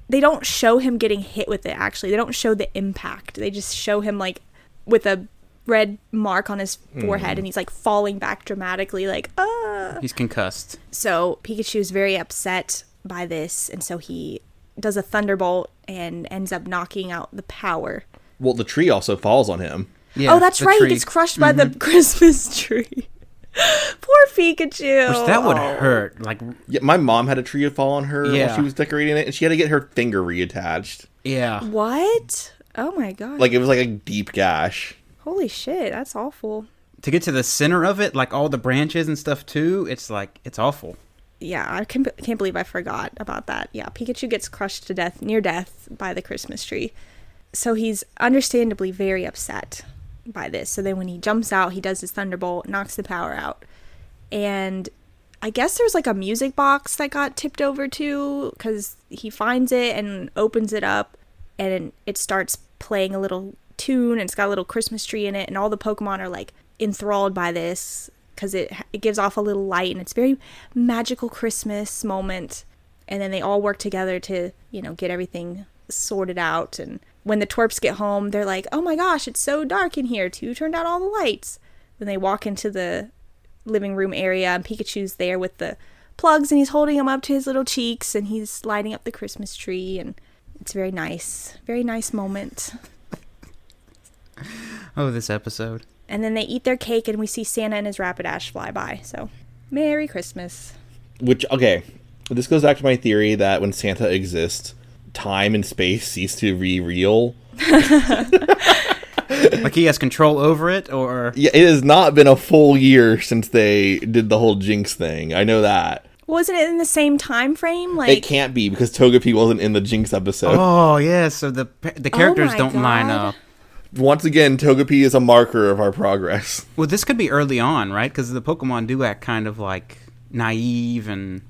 they don't show him getting hit with it actually. They don't show the impact. They just show him like with a red mark on his forehead and he's like falling back dramatically like ah. He's concussed. So Pikachu is very upset by this and so he does a thunderbolt and ends up knocking out the power. Well, the tree also falls on him. Yeah, oh, that's right. tree. Mm-hmm. He gets crushed by the Christmas tree. Poor Pikachu. Which that would Oh. hurt. Like, Yeah, my mom had a tree fall on her Yeah. while she was decorating it, and she had to get her finger reattached. yeah. What? Oh my god. Like it was like a deep gash. Holy shit, that's awful. To get to the center of it, like all the branches and stuff too, it's like it's awful. Yeah, I can't, can't believe I forgot about that. Yeah, Pikachu gets crushed to death, near death, by the Christmas tree. So he's understandably very upset by this. So then when he jumps out, he does his thunderbolt, knocks the power out. And I guess there's like a music box that got tipped over too, because he finds it and opens it up, and it starts playing a little tune, and it's got a little Christmas tree in it, and all the Pokemon are like enthralled by this because it it gives off a little light, and it's very magical Christmas moment. And then they all work together to you know get everything sorted out. And when the twerps get home, they're like, "Oh my gosh, it's so dark in here. Who turned out all the lights?" Then they walk into the living room area and Pikachu's there with the plugs and he's holding them up to his little cheeks and he's lighting up the Christmas tree and it's very nice. Very nice moment. Oh, this episode. And then they eat their cake and we see Santa and his Rapidash fly by. So, Merry Christmas. Which okay, this goes back to my theory that when Santa exists, time and space cease to be real. Like he has control over it, or Yeah, it has not been a full year since they did the whole Jynx thing. I know that. Wasn't it in the same time frame? Like it can't be because Togepi wasn't in the Jynx episode. oh yeah, so the the oh characters my don't line up. Once again, Togepi is a marker of our progress. Well, this could be early on, right? Because the Pokemon do act kind of like naive and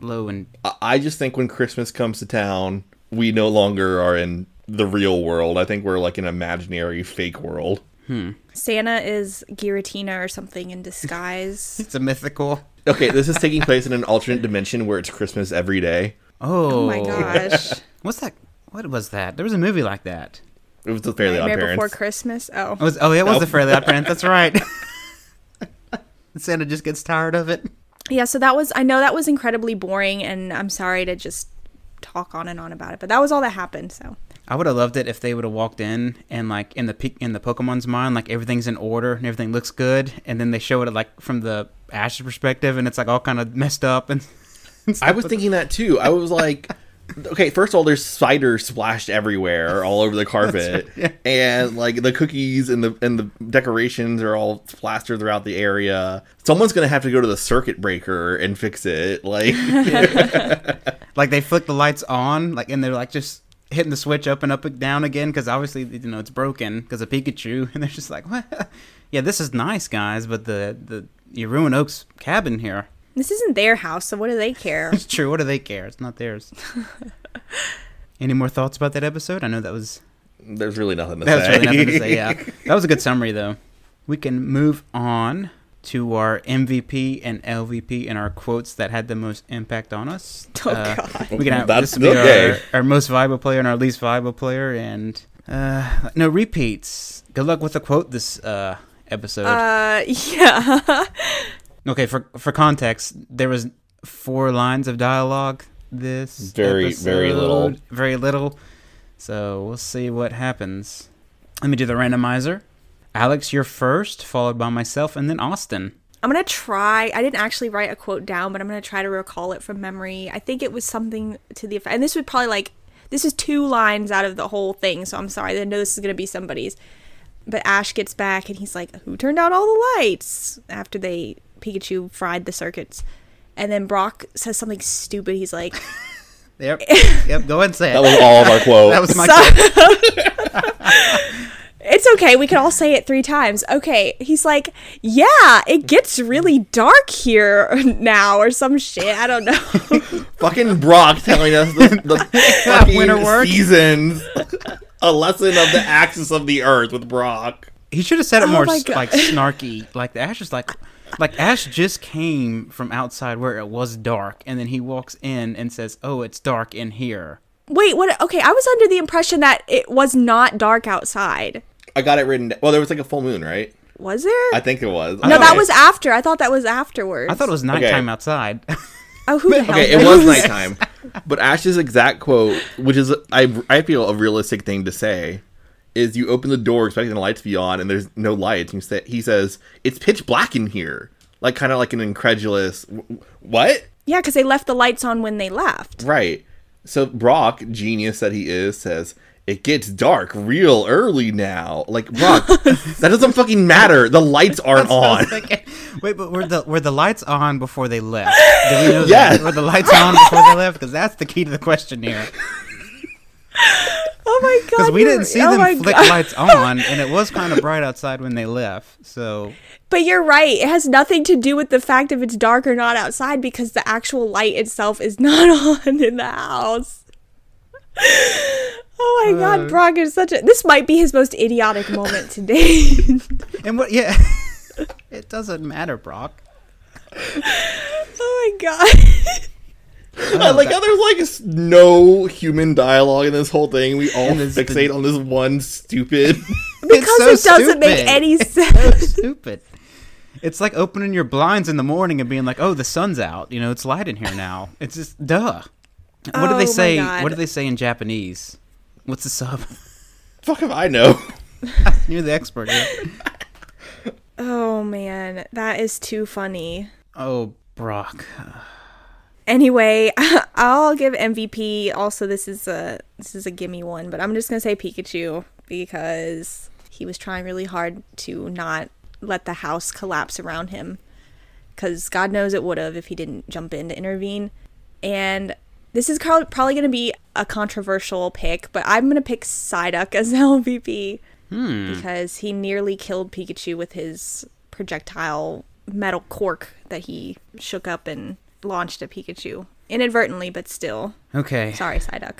low and I- I just think when Christmas comes to town, we no longer are in the real world. I think we're like an imaginary fake world. Hmm. Santa is Giratina or something in disguise. it's a mythical. Okay, this is taking place in an alternate dimension where it's Christmas every day. Oh, oh my gosh. What's that? What was that? There was a movie like that. It was the Fairly Odd Nightmare Before Parents. Christmas. Oh. It was oh yeah, it was Nope. the Fairly Odd Parents. That's right. Santa just gets tired of it. Yeah, so that was I know that was incredibly boring and I'm sorry to just talk on and on about it, but that was all that happened, so. I would have loved it if they would have walked in and like in the in the Pokemon's mind, like everything's in order and everything looks good, and then they show it like from the Ash's perspective, and it's like all kind of messed up and. and I was thinking that too. I was like, okay, first of all, there's spiders splashed everywhere, all over the carpet, yeah. and like the cookies and the and the decorations are all plastered throughout the area. Someone's gonna have to go to the circuit breaker and fix it. Like, like they flick the lights on, like and they're like just hitting the switch up and up and down again because obviously you know it's broken because of Pikachu, and they're just like, what? yeah, this is nice, guys, but the the you ruin Oak's cabin here. This isn't their house, so what do they care? It's true. What do they care? It's not theirs. Any more thoughts about that episode? I know that was there's really nothing to that was say. really nothing to say. Yeah, that was a good summary though. We can move on to our MVP and LVP and our quotes that had the most impact on us. Oh, Uh, God. We can have That's this okay. our, our most viable player and our least viable player, and uh, no repeats. Good luck with the quote this uh, episode. Uh yeah. Okay, for for context, there was four lines of dialogue. This Very, very little. very little. So we'll see what happens. Let me do the randomizer. Alex, you're first, followed by myself, and then Austin. I'm gonna try. I didn't actually write a quote down, but I'm gonna try to recall it from memory. I think it was something to the effect, and this would probably like this is two lines out of the whole thing, so I'm sorry. I know this is gonna be somebody's. But Ash gets back and he's like, "Who turned out all the lights?" After they Pikachu fried the circuits, and then Brock says something stupid. He's like, Yep. yep. Go ahead and say it. That was all of our quotes. That was my So- It's okay. We can all say it three times. Okay. He's like, yeah, it gets really dark here now, or some shit. I don't know. fucking Brock telling us the, the fucking Winter work. seasons. A lesson of the axis of the earth with Brock. He should have said it Oh more my s- God. like snarky. Like the Ash is like, like Ash just came from outside where it was dark, and then he walks in and says, "Oh, it's dark in here." Wait, what? Okay, I was under the impression that it was not dark outside. I got it written. Well, there was like a full moon, right? Was there? I think it was. no, that was after. I thought that was afterwards. I thought it was nighttime outside. Oh, who the hell? Okay, it was nighttime. But Ash's exact quote, which is I I feel a realistic thing to say, is you open the door expecting the lights to be on and there's no lights. And you say, he says it's pitch black in here, like kind of like an incredulous what? Yeah, because they left the lights on when they left. Right. So Brock, genius that he is, says it gets dark real early now. Like Brock, that doesn't fucking matter. The lights aren't on. Wait, but were the were the lights on before they left? Do we know that? Yes. Were the lights on before they left? Because that's the key to the question here. Oh my god! Because we didn't see oh them flick God. lights on, and it was kind of bright outside when they left. So But you're right. It has nothing to do with the fact if it's dark or not outside because the actual light itself is not on in the house. Oh my Uh. god, Brock is such a. This might be his most idiotic moment today. and what? Yeah, it doesn't matter, Brock. oh my god. I like how there's like no human dialogue in this whole thing. We all fixate on this one stupid. Because so it doesn't make stupid. any So sense. stupid. It's like opening your blinds in the morning and being like, "Oh, the sun's out. You know, it's light in here now." It's just duh. What do Oh they say? What do they say in Japanese? What's the sub? Fuck if I know. You're the expert here. Oh man, that is too funny. Oh, Brock. Anyway, I'll give MVP. Also, this is a this is a gimme one, but I'm just gonna say Pikachu because he was trying really hard to not let the house collapse around him. Because God knows it would have if he didn't jump in to intervene. And this is probably gonna be a controversial pick, but I'm gonna pick Psyduck as LVP hmm. because he nearly killed Pikachu with his projectile metal cork that he shook up and launched a Pikachu. Inadvertently, but still. Okay. Sorry, Psyduck.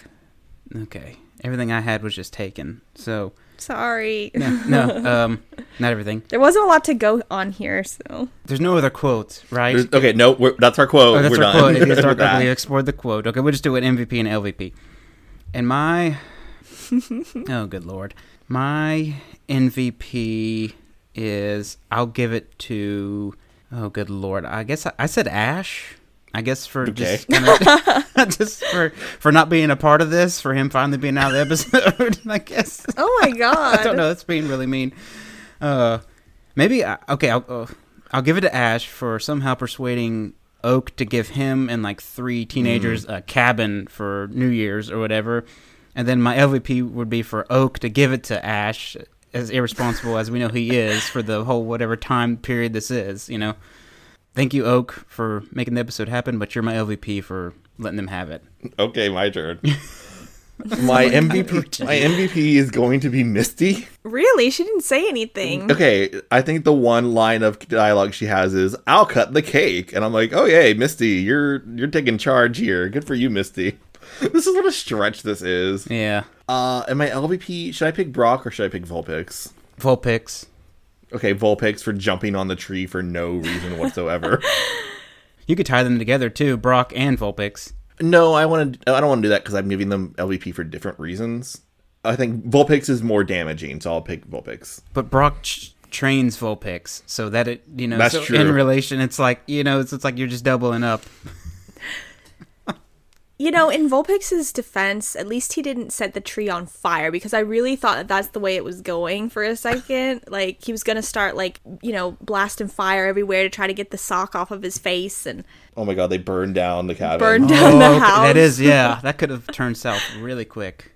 Okay. Everything I had was just taken. So Sorry. no, no, um, not everything. There wasn't a lot to go on here, so. There's no other quotes, right? There's- okay, no, we're, that's our quote. Oh, that's we're our done. quote. It is We're our done. quote. We explored the quote. Okay, we'll just do an MVP and LVP. And my, oh good lord, my MVP is I'll give it to, oh good lord, I guess I, I said Ash. I guess for just kinda, just for for not being a part of this, for him finally being out of the episode. I guess. Oh my god. I don't know. That's being really mean. Uh, maybe I- okay. I'll uh, I'll give it to Ash for somehow persuading Oak to give him and like three teenagers a cabin for New Year's or whatever, and then my LVP would be for Oak to give it to Ash, as irresponsible as we know he is for the whole whatever time period this is. You know. Thank you, Oak, for making the episode happen, but you're my LVP for letting them have it. Okay, my turn. my MVP, my MVP is going to be Misty. Really? She didn't say anything. Okay, I think the one line of dialogue she has is "I'll cut the cake," and I'm like, "Oh yay, Misty, you're you're taking charge here. Good for you, Misty." This is what a stretch this is. Yeah. Uh, and my LVP, should I pick Brock or should I pick Vulpix? Vulpix. Okay, Vulpix for jumping on the tree for no reason whatsoever. You could tie them together too, Brock and Vulpix. no, I want to. I don't want to do that because I'm giving them LVP for different reasons. I think Vulpix is more damaging, so I'll pick Vulpix. But Brock ch- trains Vulpix, so that it, you know, That's so true. in relation, it's like you know, it's, it's like you're just doubling up. You know, in Vulpix's defense, at least he didn't set the tree on fire because I really thought that that's the way it was going for a second. like he was gonna start like you know blasting fire everywhere to try to get the sock off of his face and Oh my god, they burned down the cabin. burn down the Oh, okay, house. That is, yeah, that could have turned south really quick.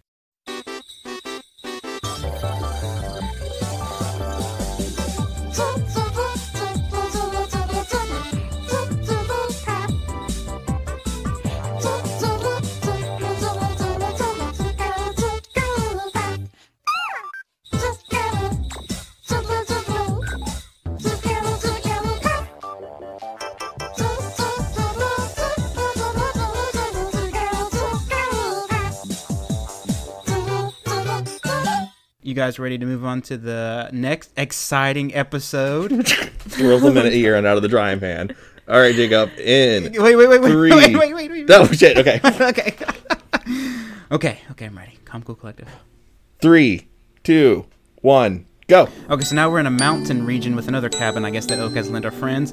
You guys ready to move on to the next exciting episode? Rolls a minute here and out of the drying pan. All right, Jacob. In wait, wait, wait, wait, Three. wait, wait, wait, wait. that was shit. Okay, okay. okay, okay, I'm ready. Calm, cool, collective. three, two, one, go. Okay, so now we're in a mountain region with another cabin, I guess, that Oak has lent our friends.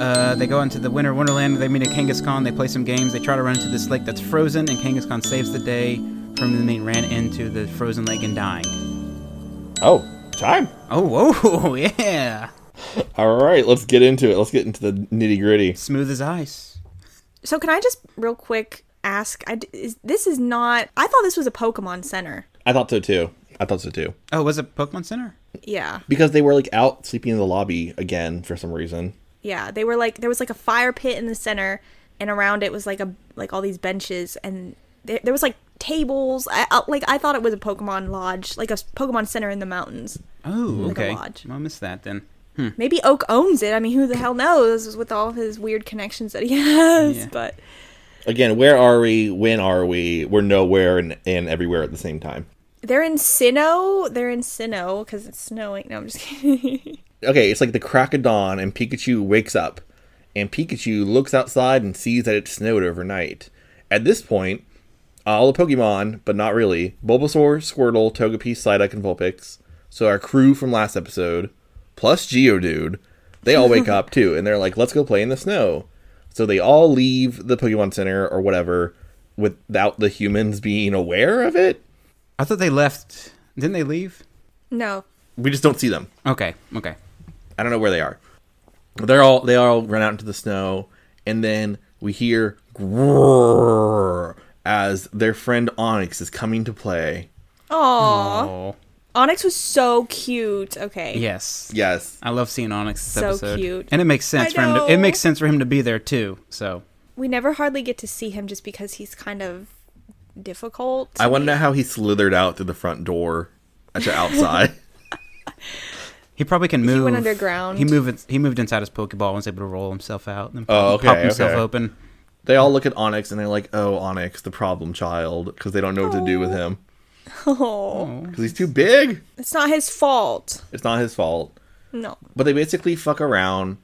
Uh, they go into the Winter Wonderland, they meet a Kangaskhan, they play some games, they try to run into this lake that's frozen, and Kangaskhan saves the day from them being ran into the frozen lake and dying. Oh, time. Oh, whoa, yeah. All right, let's get into it. Let's get into the nitty gritty. Smooth as ice. So can I just real quick ask? I d is, this is not. I thought this was a Pokemon Center. I thought so too. I thought so too. Oh, was it Pokemon Center? Yeah, Because they were like out sleeping in the lobby again for some reason. yeah. They were like there was like a fire pit in the center, and around it was like a like all these benches, and there, there was like tables. I, I, like I thought it was a Pokemon lodge, like a Pokemon Center in the mountains. Oh, Like a okay. lodge. Well, I missed that then. Hmm. Maybe Oak owns it. I mean, who the hell knows with all his weird connections that he has? Yeah. But Again, where are we? When are we? We're nowhere and, and everywhere at the same time. they're in Sinnoh. They're in Sinnoh because it's snowing. No, I'm just kidding. Okay, it's like the crack of dawn, and Pikachu wakes up, and Pikachu looks outside and sees that it snowed overnight. At this point, Uh, all the Pokemon, but not really, Bulbasaur, Squirtle, Togepi, Psyduck, and Vulpix, so our crew from last episode, plus Geodude, they all wake up too, and they're like, let's go play in the snow. So they all leave the Pokemon Center or whatever without the humans being aware of it. I thought they left. Didn't they leave? no, We just don't see them. Okay, okay. I don't know where they are. They're all they all run out into the snow, and then we hear grrr as their friend Onix is coming to play. Aw. Oh, Onix was so cute. Okay. yes. Yes, I love seeing Onix this So episode. cute. And it makes sense I for him to it makes sense for him to be there too. So We never hardly get to see him just because he's kind of difficult. I want to know how he slithered out through the front door at the outside. he probably can move. He went underground. He moved. He moved inside his Pokeball and was able to roll himself out and Oh, okay, pop himself okay. open. They all look at Onix and they're like, "Oh, Onix, the problem child," because they don't know what to do with him oh, oh. because he's too big. it's not his fault. It's not his fault. No. But they basically fuck around.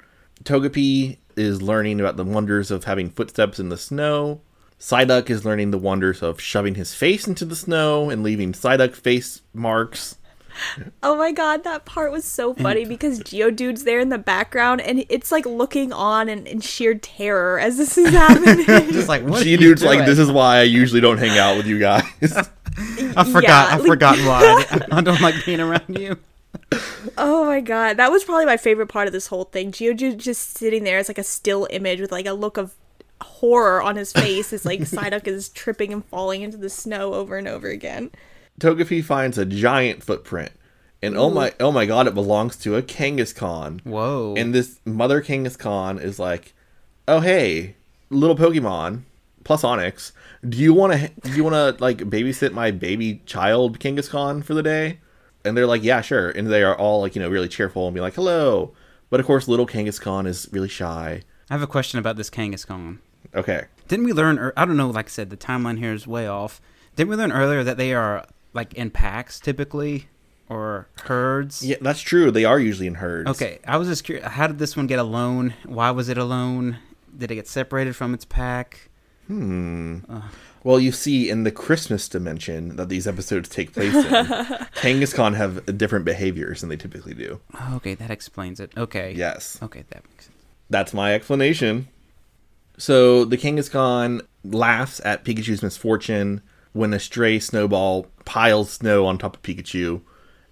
Togepi is learning about the wonders of having footsteps in the snow. Psyduck is learning the wonders of shoving his face into the snow and leaving Psyduck face marks. Oh my god, that part was so funny mm. because Geodude's there in the background and it's like looking on in, in sheer terror as this is happening. Just like what? are you dude's like, doing? this is why I usually don't hang out with you guys. I forgot. Yeah, I like- forgot why. I don't like being around you. oh my god, that was probably my favorite part of this whole thing. Geodude just sitting there as like a still image with like a look of horror on his face as like Psyduck is tripping and falling into the snow over and over again. Togepi finds a giant footprint. And oh my oh my god, it belongs to a Kangaskhan. Whoa. And this mother Kangaskhan is like, "Oh hey, little Pokemon plus Onix, do you want to do you want to like babysit my baby child Kangaskhan for the day?" And they're like, "Yeah, sure." And they are all like, you know, really cheerful and be like, "Hello." But of course, little Kangaskhan is really shy. I have a question about this Kangaskhan. Okay. Didn't we learn? Or I don't know. Like I said, the timeline here is way off. Didn't we learn earlier that they are like in packs typically, or herds? Yeah, that's true. They are usually in herds. Okay, I was just curious. How did this one get alone? Why was it alone? Did it get separated from its pack? Hmm. Well, you see, in the Christmas dimension that these episodes take place in, Kangaskhan have different behaviors than they typically do. Okay, that explains it. Okay. Yes. Okay, that makes sense. That's my explanation. So the Kangaskhan laughs at Pikachu's misfortune when a stray snowball piles snow on top of Pikachu,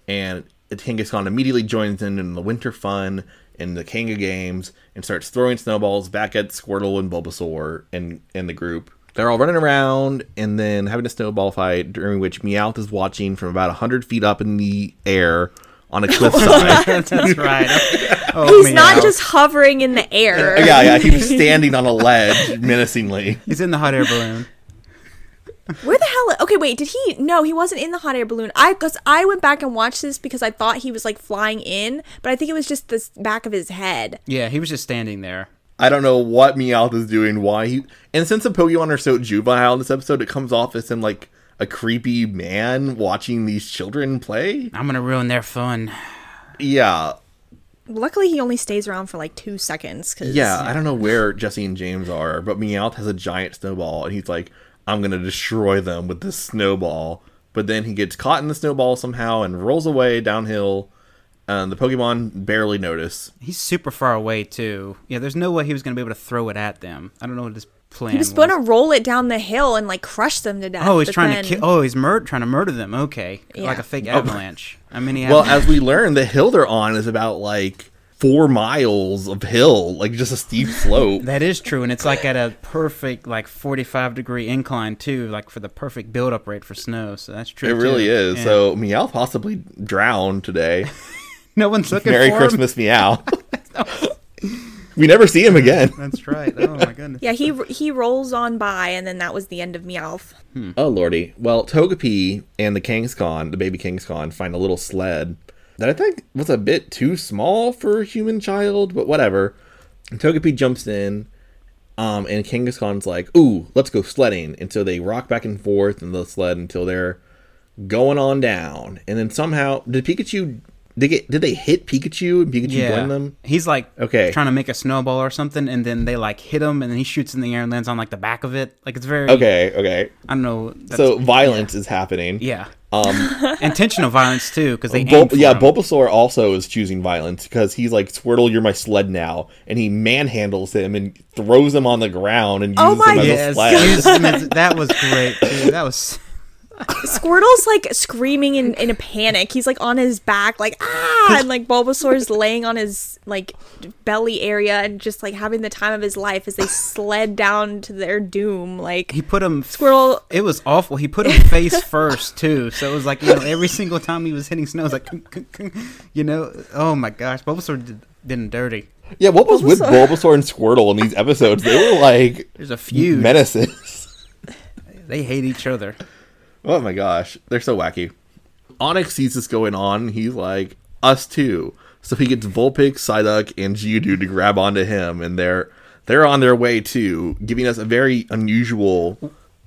and the Kangaskhan immediately joins in in the winter fun in the Kanga games and starts throwing snowballs back at Squirtle and Bulbasaur and and the group. They're all running around and then having a snowball fight during which Meowth is watching from about hundred feet up in the air on a cliffside. That's right. Oh, He's man. not just hovering in the air. yeah, yeah, he was standing on a ledge menacingly. He's in the hot air balloon. Where the hell? Okay, wait. Did he? No, he wasn't in the hot air balloon. I because I went back and watched this because I thought he was like flying in, but I think it was just the back of his head. Yeah, he was just standing there. I don't know what Meowth is doing, why he. And since the Pokemon are so juvenile in this episode, it comes off as him like a creepy man watching these children play. I'm gonna ruin their fun. Yeah, Luckily, he only stays around for like two seconds. Cause yeah. I don't know where Jessie and James are, but Meowth has a giant snowball, and he's like, "I'm gonna destroy them with this snowball." But then he gets caught in the snowball somehow and rolls away downhill. And the Pokemon barely notice. He's super far away too. Yeah, there's no way he was gonna be able to throw it at them. I don't know what his plan he was was. going to roll it down the hill and like crush them to death. Oh, he's trying then- to kill. Oh, he's mur- trying to murder them. Okay, like a fake oh. avalanche. I mean, he Well, had- as we learn, the hill they're on is about like four miles of hill, like just a steep slope. that is true, and it's like at a perfect like 45 degree incline too, like for the perfect build up rate for snow. So that's true. It really too. is. Yeah. So Meowth possibly drowned today. no one's looking Merry for Christmas, Meow. we never see him again. That's right. Oh my goodness. Yeah, he he rolls on by, and then that was the end of Meowth. Hmm. Oh lordy. Well, Togepi and the Kangaskhan, the baby Kangaskhan, find a little sled that I think was a bit too small for a human child, but whatever. And Togepi jumps in, um, and Kangaskhan's like, "Ooh, let's go sledding." And so they rock back and forth in the sled until they're going on down. And then somehow, did Pikachu? Did get? Did they hit Pikachu and Pikachu Yeah, blend them? he's like Okay. trying to make a snowball or something, and then they like hit him, and then he shoots in the air and lands on like the back of it. Like it's very Okay, okay. I don't know. That's, So violence is happening. yeah, Um, intentional violence too, because they Bul- aim for yeah, him. Bulbasaur also is choosing violence because he's like, Squirtle, you're my sled now. And he manhandles him and throws him on the ground and Oh uses my him as a Yes, sled. use him as- that was great too. That was Squirtle's like screaming in, in a panic. He's like on his back, like ah, and like Bulbasaur's laying on his like belly area and just like having the time of his life as they sled down to their doom. Like he put him Squirtle, It was awful. He put him face first too, so it was like you know every single time he was hitting snow, it was like you know, oh my gosh, Bulbasaur did, did him dirty. Yeah, what was with Bulbasaur. Bulbasaur and Squirtle in these episodes? They were like There's a few menaces. They hate each other. Oh my gosh, they're so wacky. Onix sees this going on. He's like, us too. So he gets Vulpix, Psyduck, and Geodude to grab onto him, and they're they're on their way too, giving us a very unusual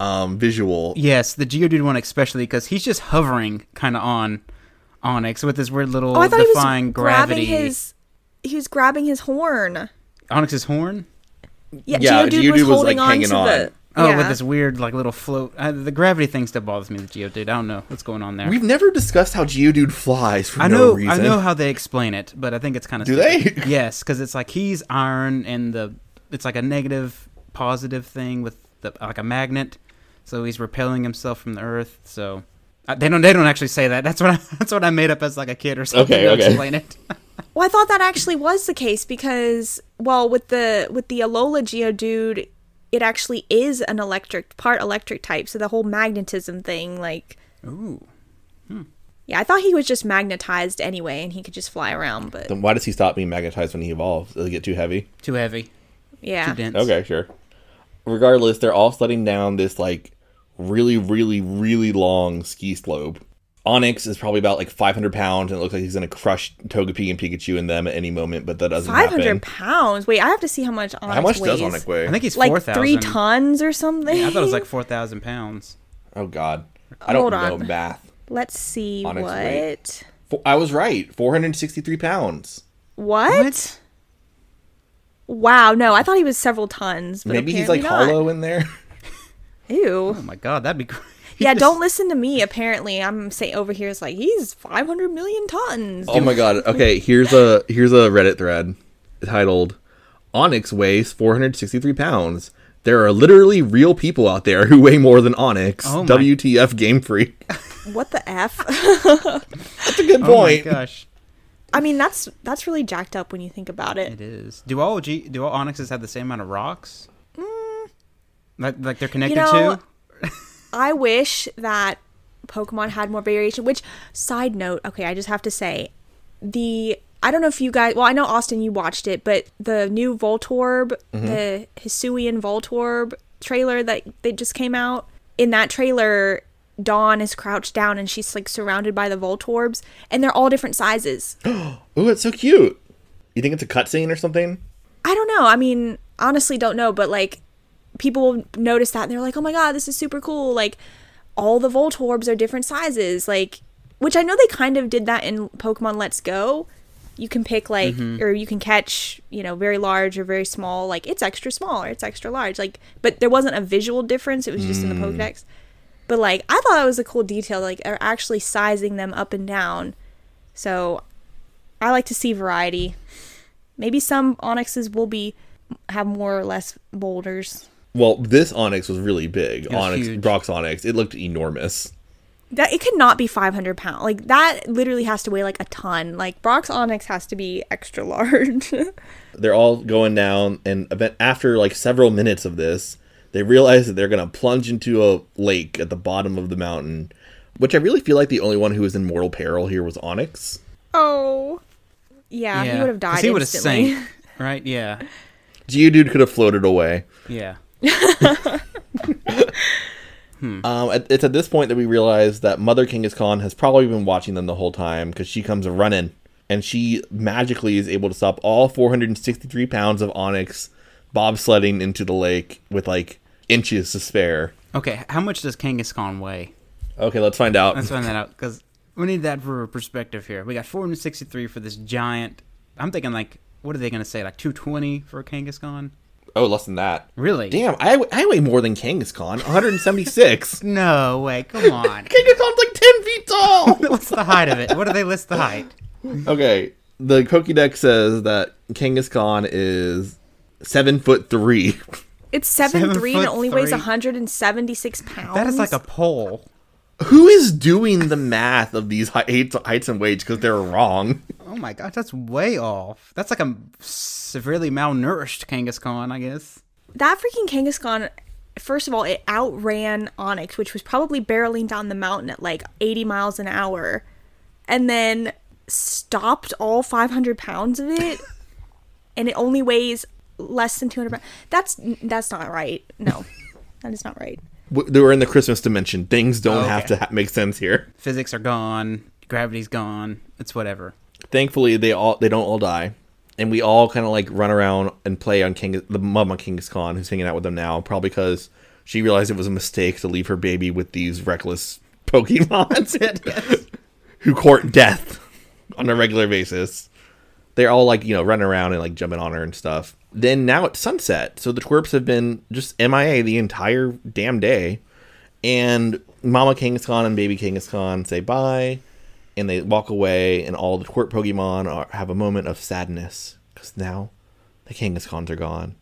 um, visual. Yes, the Geodude one especially because he's just hovering kind of on Onix with this weird little oh, I thought he was defying grabbing gravity. his. He was grabbing his horn. Onix's horn. Yeah, Yeah, Geodude, Geodude was was, holding like, on hanging to on. the. Oh, yeah. with this weird like little float. Uh, the gravity thing still bothers me with Geodude. I don't know what's going on there. We've never discussed how Geodude flies for I no know, reason. I know how they explain it, but I think it's kind of Do they? Yes, because it's like he's iron, and the it's like a negative positive thing with the like a magnet, so he's repelling himself from the earth. So uh, they don't they don't actually say that. That's what I, that's what I made up as like a kid or something Okay, to okay. explain it. Well, I thought that actually was the case because, well, with the with the Alola Geodude, it actually is an electric part electric type. So the whole magnetism thing, like, Ooh, yeah, I thought he was just magnetized anyway, and he could just fly around. But Then why does he stop being magnetized when he evolves? Does it get too heavy? too heavy, yeah, too dense. Okay, sure. Regardless, they're all sledding down this like really, really, really long ski slope. Onix is probably about like 500 pounds, and it looks like he's gonna crush Togepi and Pikachu and them at any moment, but that doesn't 500 happen. pounds. Wait, I have to see how much Onix How much weighs. does Onix weigh? I think he's Like four thousand. three tons or something. I thought it was like four thousand pounds. oh God, I don't Hold know on. math. Let's see Onix what. weight. I was right. 463 pounds. what. Wow, no, I thought he was several tons. But Maybe he's like not. hollow in there. Ew. Oh my god, that'd be great. Yeah, don't listen to me. Apparently, I'm saying over here it's like he's 500 million tons. Oh my god. Okay, here's a here's a Reddit thread titled Onix weighs 463 pounds. There are literally real people out there who weigh more than Onix. Oh my- WTF Game Freak. What the f? That's a good Oh my point. gosh, I mean, that's that's really jacked up when you think about it. it is. Do all G do all Onixes have the same amount of rocks? Like like they're connected Mm. know, to? I wish that Pokemon had more variation. Which side note? Okay, I just have to say the. I don't know if you guys. Well, I know Austin, you watched it, but the new Voltorb, Mm-hmm. the Hisuian Voltorb trailer that they just came out. In that trailer, Dawn is crouched down and she's like surrounded by the Voltorbs, and they're all different sizes. Ooh, it's so cute. You think it's a cutscene or something? I don't know. I mean, honestly, don't know, but like people will notice that and they're like, "Oh my god, this is super cool!" Like, all the Voltorbs are different sizes, like which I know they kind of did that in Pokemon Let's Go. You can pick like mm-hmm. or you can catch, you know, very large or very small, like it's extra small or it's extra large. Like but there wasn't a visual difference, it was just in the mm. Pokedex. But like I thought that was a cool detail, like they're actually sizing them up and down. So I like to see variety. Maybe some Onixes will be have more or less boulders. Well, this Onix was really big. was Onix, huge. Brock's Onix. It looked enormous. That it could not be 500 pounds. Like that literally has to weigh like a ton. Like Brock's Onix has to be extra large. They're all going down, and event after like several minutes of this, they realize that they're gonna plunge into a lake at the bottom of the mountain. Which I really feel like the only one who was in mortal peril here was Onix. oh, yeah, he would have died He would have sank. Right? Yeah. Geodude could have floated away. Yeah. Um, it- it's at this point that we realize that Mother King is Kangaskhan has probably been watching them the whole time because she comes running and she magically is able to stop all 463 pounds of Onix bobsledding into the lake with like inches to spare. Okay, how much does Kangaskhan weigh? Okay, let's find out. Let's find that out because we need that for perspective here. We got 463 for this giant. I'm thinking like, what are they gonna say? Like 220 for a Kangaskhan? Oh, less than that. Really? Damn, I, I weigh more than Kangaskhan. 176. No way! Come on. Kangaskhan's like 10 feet tall. What's the height of it? What do they list the height? okay, the Pokédex says that Kangaskhan is seven foot three. It's seven seven, Seven three and it foot only weighs 176 pounds. That is like a pole. Who is doing the math of these heights, heights and weights because they're wrong? Oh my god, that's way off. That's like a severely malnourished Kangaskhan, I guess. that freaking Kangaskhan. First of all, it outran Onix, which was probably barreling down the mountain at like 80 miles an hour, and then stopped all 500 pounds of it, and it only weighs less than 200 pounds. That's that's not right. No, that is not right. Were in the Christmas dimension. Things don't Oh, have to ha- make sense here. Physics are gone. Gravity's gone. It's whatever. Thankfully, they all they don't all die, and we all kind of like run around and play on King the mom on Kangaskhan, who's hanging out with them now, probably because she realized it was a mistake to leave her baby with these reckless Pokemon who court death on a regular basis. They're all like you know running around and like jumping on her and stuff. Then now it's sunset, so the twerps have been just MIA the entire damn day, and Mama Kangaskhan and Baby Kangaskhan say bye, and they walk away, and all the twerp Pokemon are, have a moment of sadness because now the Kangaskhan's are gone.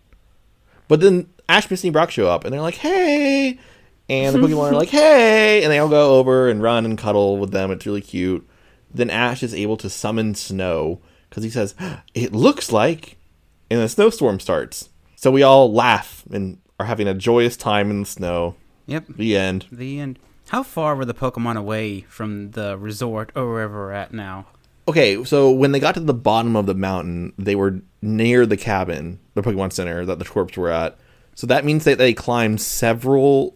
But then Ash, Misty, and Brock show up, and they're like, "Hey!" And the Pokemon are like, "Hey!" And they all go over and run and cuddle with them. It's really cute. Then Ash is able to summon snow because he says, "It looks like," and a snowstorm starts. So we all laugh and are having a joyous time in the snow. Yep. The end. The end. How far were the Pokemon away from the resort or wherever we're at now? Okay, so when they got to the bottom of the mountain, they were near the cabin, the Pokemon Center that the twerps were at. So that means that they climbed several,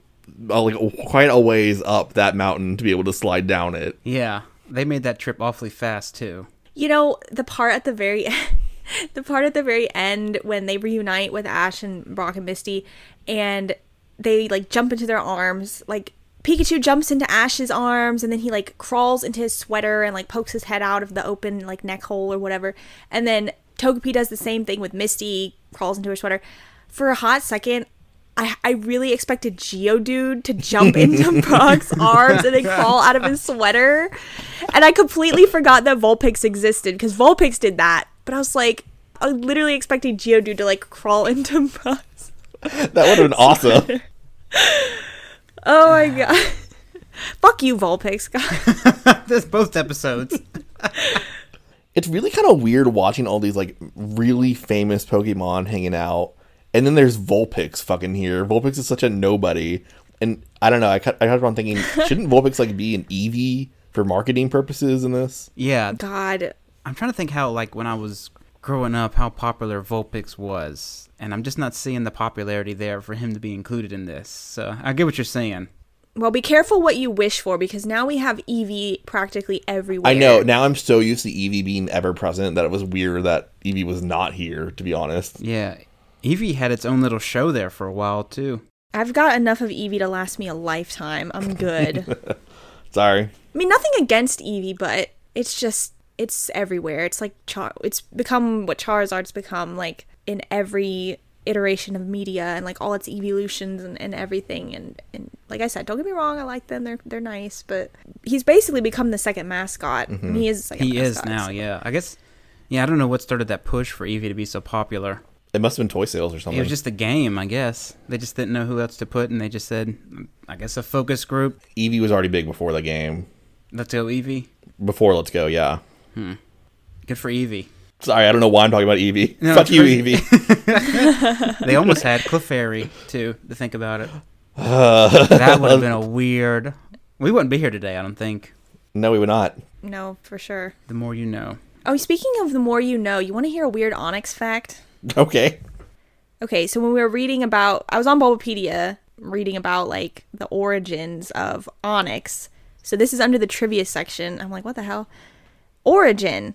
uh, like quite a ways up that mountain to be able to slide down it. Yeah, they made that trip awfully fast too. You know, the part at the very the part at the very end when they reunite with Ash and Brock and Misty and they like jump into their arms, like Pikachu jumps into Ash's arms and then he like crawls into his sweater and like pokes his head out of the open like neck hole or whatever. And then Togepi does the same thing with Misty, crawls into her sweater. For a hot second, I, I really expected Geodude to jump into Brock's arms and then crawl out of his sweater. And I completely forgot that Vulpix existed because Vulpix did that. But I was like, I was literally expecting Geodude to like crawl into Brock's. That would have been awesome. Oh my god. Fuck you, Vulpix. God. There's both episodes. it's really kind of weird watching all these like really famous Pokemon hanging out, and then there's Vulpix fucking here. Vulpix is such a nobody, and I don't know. I kept, I kept on thinking, shouldn't Vulpix like be an Eevee for marketing purposes in this? yeah, God. I'm trying to think how like when I was growing up how popular Vulpix was, and I'm just not seeing the popularity there for him to be included in this. So I get what you're saying. Well, be careful what you wish for because now we have Eevee practically everywhere. I know. Now I'm so used to Eevee being ever present that it was weird that Eevee was not here. To be honest, Yeah, Eevee had its own little show there for a while too. I've got enough of Eevee to last me a lifetime. I'm good. Sorry. I mean, nothing against Eevee, but it's just it's everywhere. It's like Char- it's become what Charizard's become like in every iteration of media and like all its evolutions and, and everything and, and like I said, don't get me wrong, I like them. They're they're nice, but he's basically become the second mascot. And he is the second He is now, so- yeah. I guess, yeah, I don't know what started that push for Eevee to be so popular. It must have been toy sales or something. It was just a game, I guess. They just didn't know who else to put, and they just said, I guess a focus group. Eevee was already big before the game. Let's go Eevee. Before Let's Go, yeah. Hmm. Good for Eevee. Sorry, I don't know why I'm talking about Eevee. No, Fuck you, crazy. Eevee. They almost had Clefairy, too, to think about it. that would have been a weird. We wouldn't be here today, I don't think. no, we would not. No, for sure. The more you know. Oh, speaking of the more you know, you want to hear a weird Onix fact? Okay. Okay, so when we were reading about, I was on Bulbapedia reading about like the origins of Onix. So this is under the trivia section. I'm like, what the hell? Origin.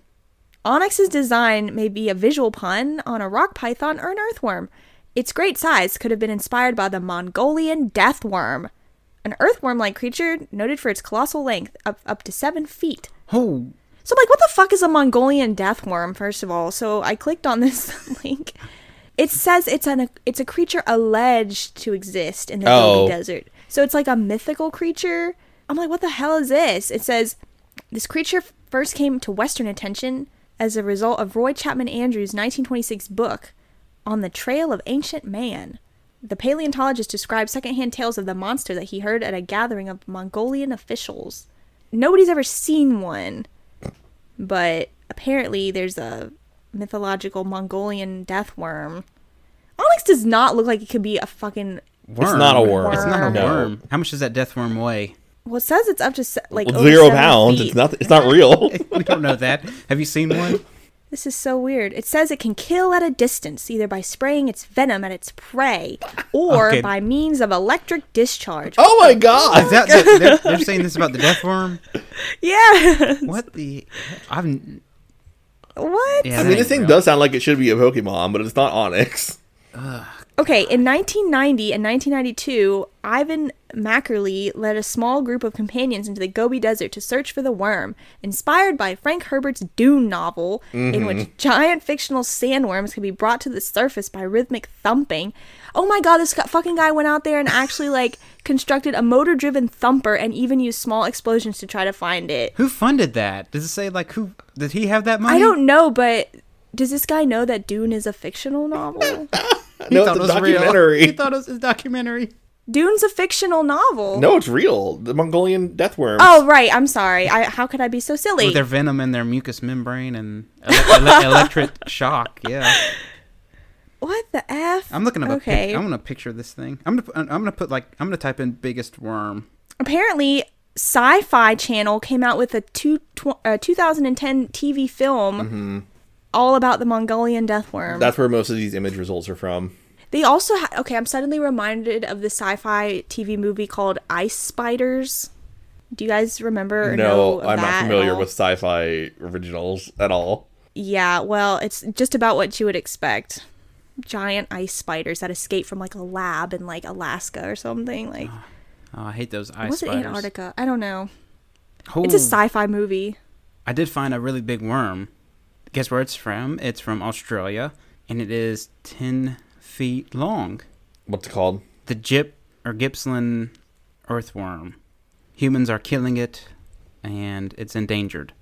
Onix's design may be a visual pun on a rock python or an earthworm. Its great size could have been inspired by the Mongolian death worm, an earthworm like creature noted for its colossal length, up, up to seven feet. Oh, So I'm like, what the fuck is a Mongolian death worm, First of all, so I clicked on this link. It says it's an it's a creature alleged to exist in the Oh. Desert. So it's like a mythical creature. I'm like, what the hell is this? It says this creature first came to Western attention as a result of Roy Chapman Andrews' 1926 book on the Trail of Ancient Man. The paleontologist described secondhand tales of the monster that he heard at a gathering of Mongolian officials. Nobody's ever seen one, but apparently there's a mythological Mongolian death worm. Onix does not look like it could be a fucking. worm. It's not a worm. It's not a No. worm. How much does that death worm weigh? Well, it says it's up to se- like Well, over zero seven pounds. feet. It's not. It's not real. we don't know that. Have you seen one? This is so weird. It says it can kill at a distance, either by spraying its venom at its prey or Okay. by means of electric discharge. oh my oh god. Is that, that- they're, they're saying this about the death worm? Yeah. What the? I've what? yeah. I mean, this thing real. does sound like it should be a Pokemon, but it's not Onix. Okay, in 1990 and 1992, Ivan Mackerle led a small group of companions into the Gobi Desert to search for the worm, inspired by Frank Herbert's Dune novel, in which mm-hmm. giant fictional sandworms can be brought to the surface by rhythmic thumping. Oh my god, this fucking guy went out there and actually, like, constructed a motor driven thumper and even used small explosions to try to find it. Who funded that? Does it say like who? Did he have that money? I don't know, but does this guy know that Dune is a fictional novel? He no, thought it's it a was real. documentary. He thought it was a documentary. Dune's a fictional novel. No, it's real. The Mongolian death worms. Oh right, I'm sorry. I how could I be so silly? With their venom and their mucous membrane and ele- ele- electric shock. Yeah. what the f? I'm looking up a Okay. pic- I'm gonna picture this thing. I'm gonna put, I'm gonna put like I'm gonna type in biggest worm. Apparently, Sci-Fi Channel came out with a two, tw- uh, 2010 TV film all about the Mongolian death worm. That's where most of these image results are from. they also ha- okay. I'm suddenly reminded of the sci-fi TV movie called Ice Spiders. Do you guys remember? Or No, of I'm that not familiar with sci-fi originals at all. Yeah, well, it's just about what you would expect. Giant ice spiders that escape from like a lab in like Alaska or something. Like, ah, Oh, I hate those ice was it. Antarctica? I don't know. Oh, It's a sci-fi movie. I did find a really big worm. Guess where it's from? It's from Australia, and it is ten feet long. What's it called? The Gyp or Gippsland earthworm. Humans are killing it, and it's endangered.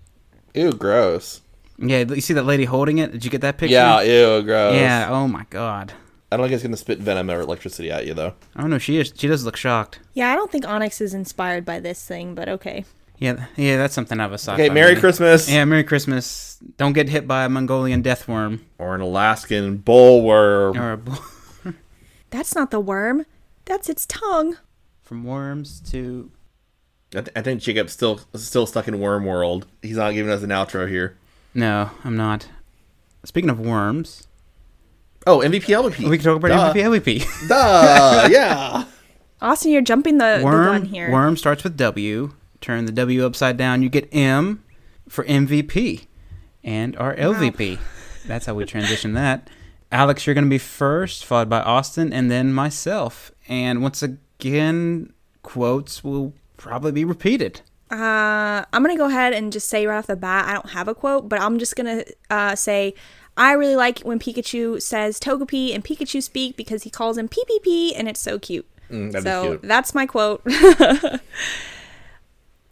Ew, gross. Yeah, you see that lady holding it? Did you get that picture? Yeah, ew, gross. Yeah. Oh my god. I don't think it's gonna spit venom or electricity at you though. Oh no, she is. She does look shocked. Yeah, I don't think Onix is inspired by this thing, but okay. Yeah, yeah, that's something of a sci-fi. Okay, Merry movie. Christmas. Yeah, Merry Christmas. Don't get hit by a Mongolian death worm Or an Alaskan bullworm. or a bull- That's not the worm. That's its tongue. from worms to. I, th- I think Jacob's still still stuck in worm world. He's not giving us an outro here. No, I'm not. Speaking of worms, Oh, MVP LVP. we can talk about Duh. MVP LVP. Duh, yeah. Austin, you're jumping the, the gun here. Worm starts with W. Turn the W upside down. You get M for MVP, and our LVP. That's how we transition that. Alex, you're going to be first, followed by Austin, and then myself. And once again, quotes will probably be repeated. Uh, I'm gonna go ahead and just say right off the bat, I don't have a quote, but I'm just gonna uh, say I really like when Pikachu says Togepi and Pikachu speak because he calls him PPP and it's so cute. Mm, so cute. that's my quote.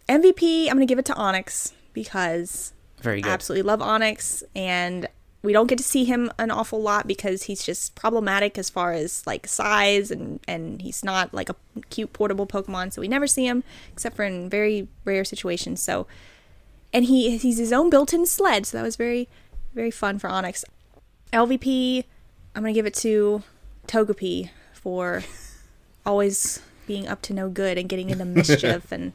MVP, I'm gonna give it to Onix because Very good. I absolutely love Onix and we don't get to see him an awful lot because he's just problematic as far as like size and and he's not like a cute portable Pokemon, so we never see him except for in very rare situations. So and he he's his own built-in sled, so that was very very fun for Onix. LVP, I'm gonna give it to Togepi for always being up to no good and getting into mischief and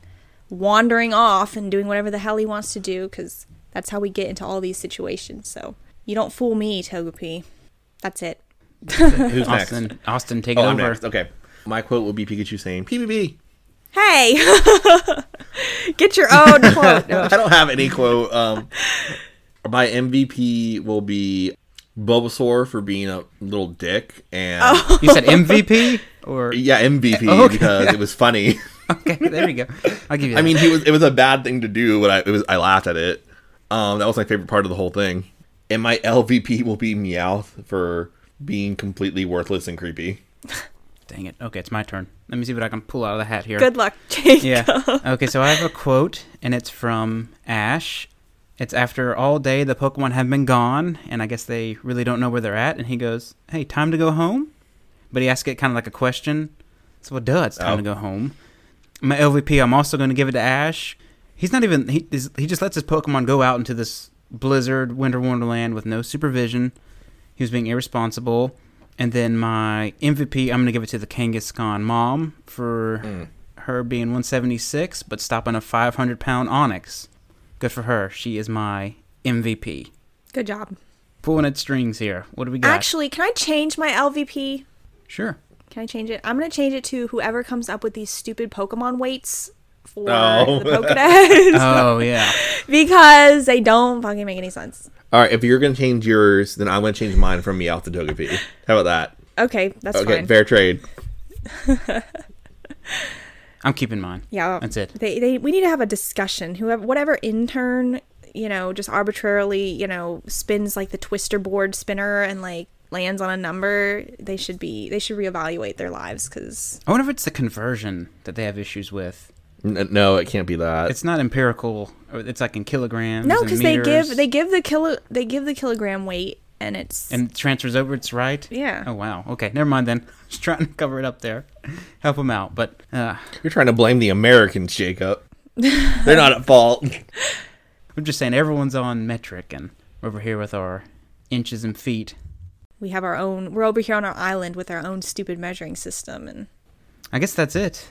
wandering off and doing whatever the hell he wants to do because that's how we get into all these situations. So you don't fool me, Togepi. That's it. Who's next? Austin, Austin, take it Oh, I'm over. next. Okay. My quote will be Pikachu saying PPP. Hey, get your own quote. No, I don't have any quote. Um, my MVP will be Bulbasaur for being a little dick, and Oh. You said MVP or yeah, MVP Oh, okay. because it was funny. Okay? There we go. I'll give you. That. I mean, he was. It was a bad thing to do, but I it was. I laughed at it. Um, that was my favorite part of the whole thing. And my LVP will be Meowth for being completely worthless and creepy. dang it. Okay, it's my turn. Let me see what I can pull out of the hat here. good luck, Jake. Yeah. Okay, so I have a quote, and it's from Ash. It's after all day the Pokemon have been gone, and I guess they really don't know where they're at. And he goes, "Hey, time to go home." But he asks it kind of like a question. So, well, duh, it's time Oh. to go home. My LVP, I'm also going to give it to Ash. He's not even he. He just lets his Pokemon go out into this blizzard, winter wonderland with no supervision. He was being irresponsible. And then my MVP, I'm going to give it to the Kangaskhan mom for hmm. her being 176, but stopping a 500 pound Onix. Good for her. She is my MVP. Good job. Pulling at strings here. What do we got? Actually, can I change my LVP? sure. Can I change it? I'm gonna change it to whoever comes up with these stupid Pokemon weights for Oh. the Pokedex Oh, yeah. because they don't fucking make any sense. All right, if you're gonna change yours, then I'm gonna change mine from Meowth to Togepi. How about that? Okay, that's okay, fine. fair trade. I'm keeping mine. yeah, That's it. They, they, we need to have a discussion. Whoever, whatever intern, you know, just arbitrarily, you know, spins like the twister board spinner and like lands on a number. They should be, they should reevaluate their lives because I wonder if it's the conversion that they have issues with. N- no, it can't be that. It's not empirical. It's like in kilograms. no, because they give they give the kilo they give the kilogram weight and it's and it transfers over. It's right. Yeah. Oh wow. Okay. Never mind then. Just trying to cover it up there, help them out. But uh, You're trying to blame the Americans, Jacob. They're not at fault. I'm just saying everyone's on metric, and we're over here with our inches and feet. We have our own. We're over here on our island with our own stupid measuring system and. I guess that's it.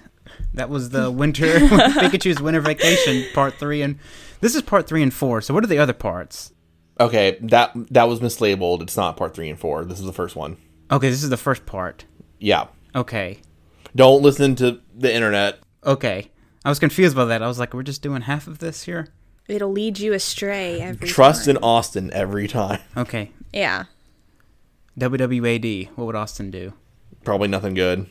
That was the winter Pikachu's winter vacation part three, and this is part three and four. So what are the other parts? Okay, that that was mislabeled. It's not part three and four. This is the first one. Okay, this is the first part. Yeah. Okay, Don't listen to the internet. okay. I was confused by that. I was like, we're just doing half of this here. It'll lead you astray every Trust time. in Austin every time. Okay, Yeah. WWAD. What would Austin do? Probably nothing good.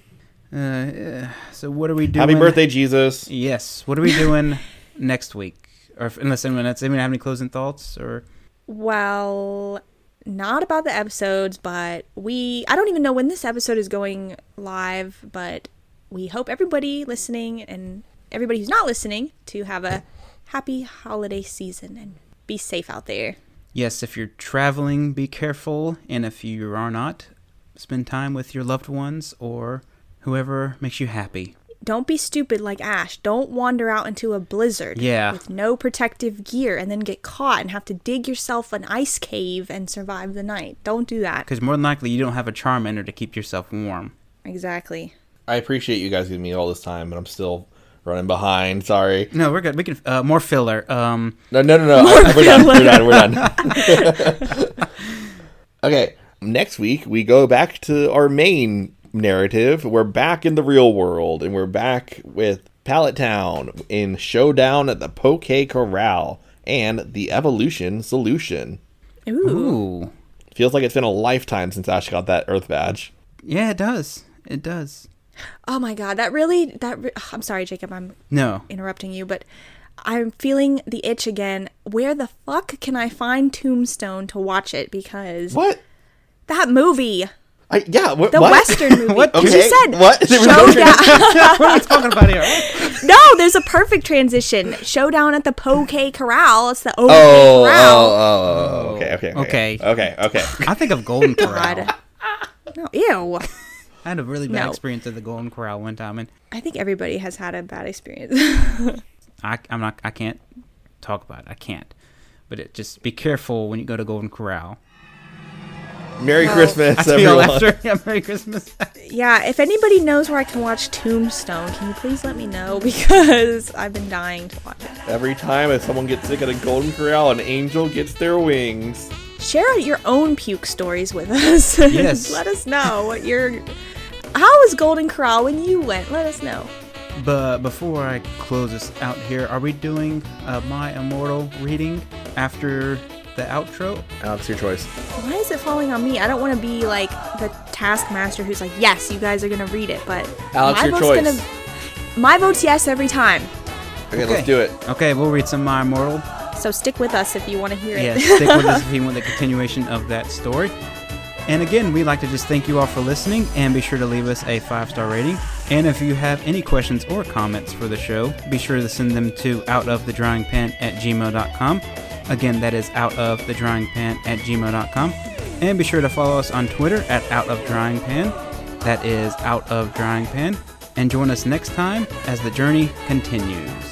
Uh, so what are we doing? Happy birthday, Jesus. Yes. What are we doing next week? Or if, unless anyone, does anyone have any closing thoughts? Or Well, not about the episodes, but we I don't even know when this episode is going live, but we hope everybody listening and everybody who's not listening to have a happy holiday season and be safe out there. Yes, if you're traveling, be careful, and if you are not, spend time with your loved ones or whoever makes you happy. Don't be stupid like Ash. Don't wander out into a blizzard Yeah. with no protective gear and then get caught and have to dig yourself an ice cave and survive the night. Don't do that. Because more than likely, you don't have a Charmander to keep yourself warm. Exactly. I appreciate you guys giving me all this time, but I'm still running behind. Sorry. No, we're good. We can uh, more filler. Um, No, no, no, no. I- we're done. We're done. We're done. okay. Next week we go back to our main narrative. We're back in the real world, and we're back with Pallet Town in Showdown at the Poke Corral and the Evolution Solution. Ooh. ooh, Feels like it's been a lifetime since Ash got that Earth badge. Yeah, it does. It does. Oh my god, that really that re- I'm sorry, Jacob, I'm No. interrupting you, but I'm feeling the itch again. Where the fuck can I find Tombstone to watch it? Because What? that movie, I yeah. What? the what? Western movie, What? because Okay, you said what? There was no showdown. what are we talking about here? no, there's a perfect transition. Showdown at the Poke Corral. It's the OK oh, oh, Corral. oh, oh, oh, okay, okay, Okay. okay, okay, okay. I think of Golden Corral. God. No, ew. I had a really bad No. experience at the Golden Corral one time, and I think everybody has had a bad experience. I, I'm not. I can't talk about it. I can't. But it, just be careful when you go to Golden Corral. Merry No. Christmas, I everyone. after. Yeah, Merry Christmas. yeah, if anybody knows where I can watch Tombstone, can you please let me know? Because I've been dying to watch it. Every time if someone gets sick at a Golden Corral, an angel gets their wings. Share out your own puke stories with us. Yes. let us know what your. How was Golden Corral when you went? Let us know. But before I close this out here, are we doing uh, my immortal reading after the outro? Alex, your choice. Why is it falling on me? I don't want to be like the taskmaster who's like, yes, you guys are gonna read it, but Alex, my your vote's choice. gonna. My vote's yes every time. Okay, Okay. let's do it. Okay, we'll read some my immortal. So stick with us if you want to hear Yeah, it. stick with us if you want the continuation of that story. And again, we'd like to just thank you all for listening and be sure to leave us a five star rating. And if you have any questions or comments for the show, be sure to send them to outofthedryingpan at gmail.com. Again, that is outofthedryingpan at gmail.com. And be sure to follow us on Twitter at outofdryingpan. That is outofdryingpan. And join us next time as the journey continues.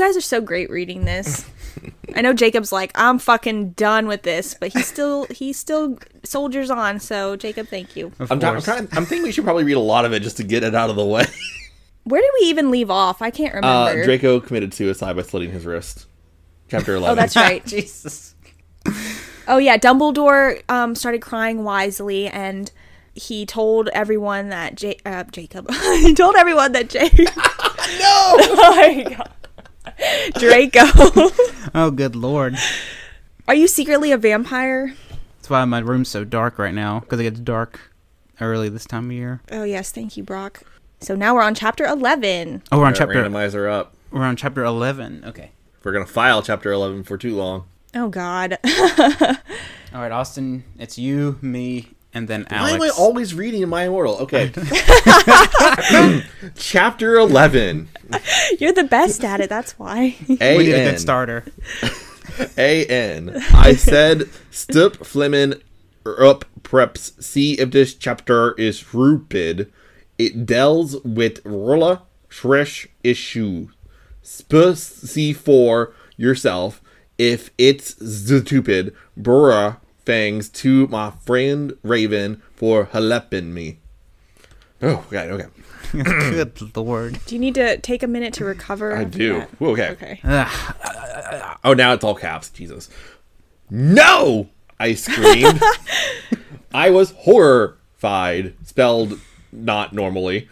Guys are so great reading this. I know Jacob's like, I'm fucking done with this, but he still he still soldiers on. So Jacob, thank you. Of I'm, try- I'm trying. I'm thinking we should probably read a lot of it just to get it out of the way. Where did we even leave off? I can't Uh, remember. Draco committed suicide by slitting his wrist. Chapter 11. oh, that's right. Jesus. Oh yeah, Dumbledore um, started crying wisely, and he told everyone that J- uh, Jacob. he told everyone that Jay. no. oh my god. Draco. Oh, good lord. Are you secretly a vampire? That's why my room's so dark right now because it gets dark early this time of year. Oh yes, thank you, Brock. So now we're on chapter eleven. Oh, we're on chapter. randomizer up. We're on chapter eleven. Okay. We're gonna file chapter 11 for too long. Oh God. All right, Austin. It's you, me, and then Alex. Why am I always reading my immortal? Okay. chapter 11. You're the best at it. That's why. A we need a N. good starter. A N. I said, stup flimmin up preps. See if this chapter is rupid. It deals with rolla shresh issue. Sp see for yourself if it's stupid. Brura thanks to my friend Raven for helping me. Oh, okay, okay. good lord. Do you need to take a minute to recover? I do. Ooh, Okay. Okay. Oh, now it's all caps. Jesus. No! I screamed. I was horrified, spelled not normally.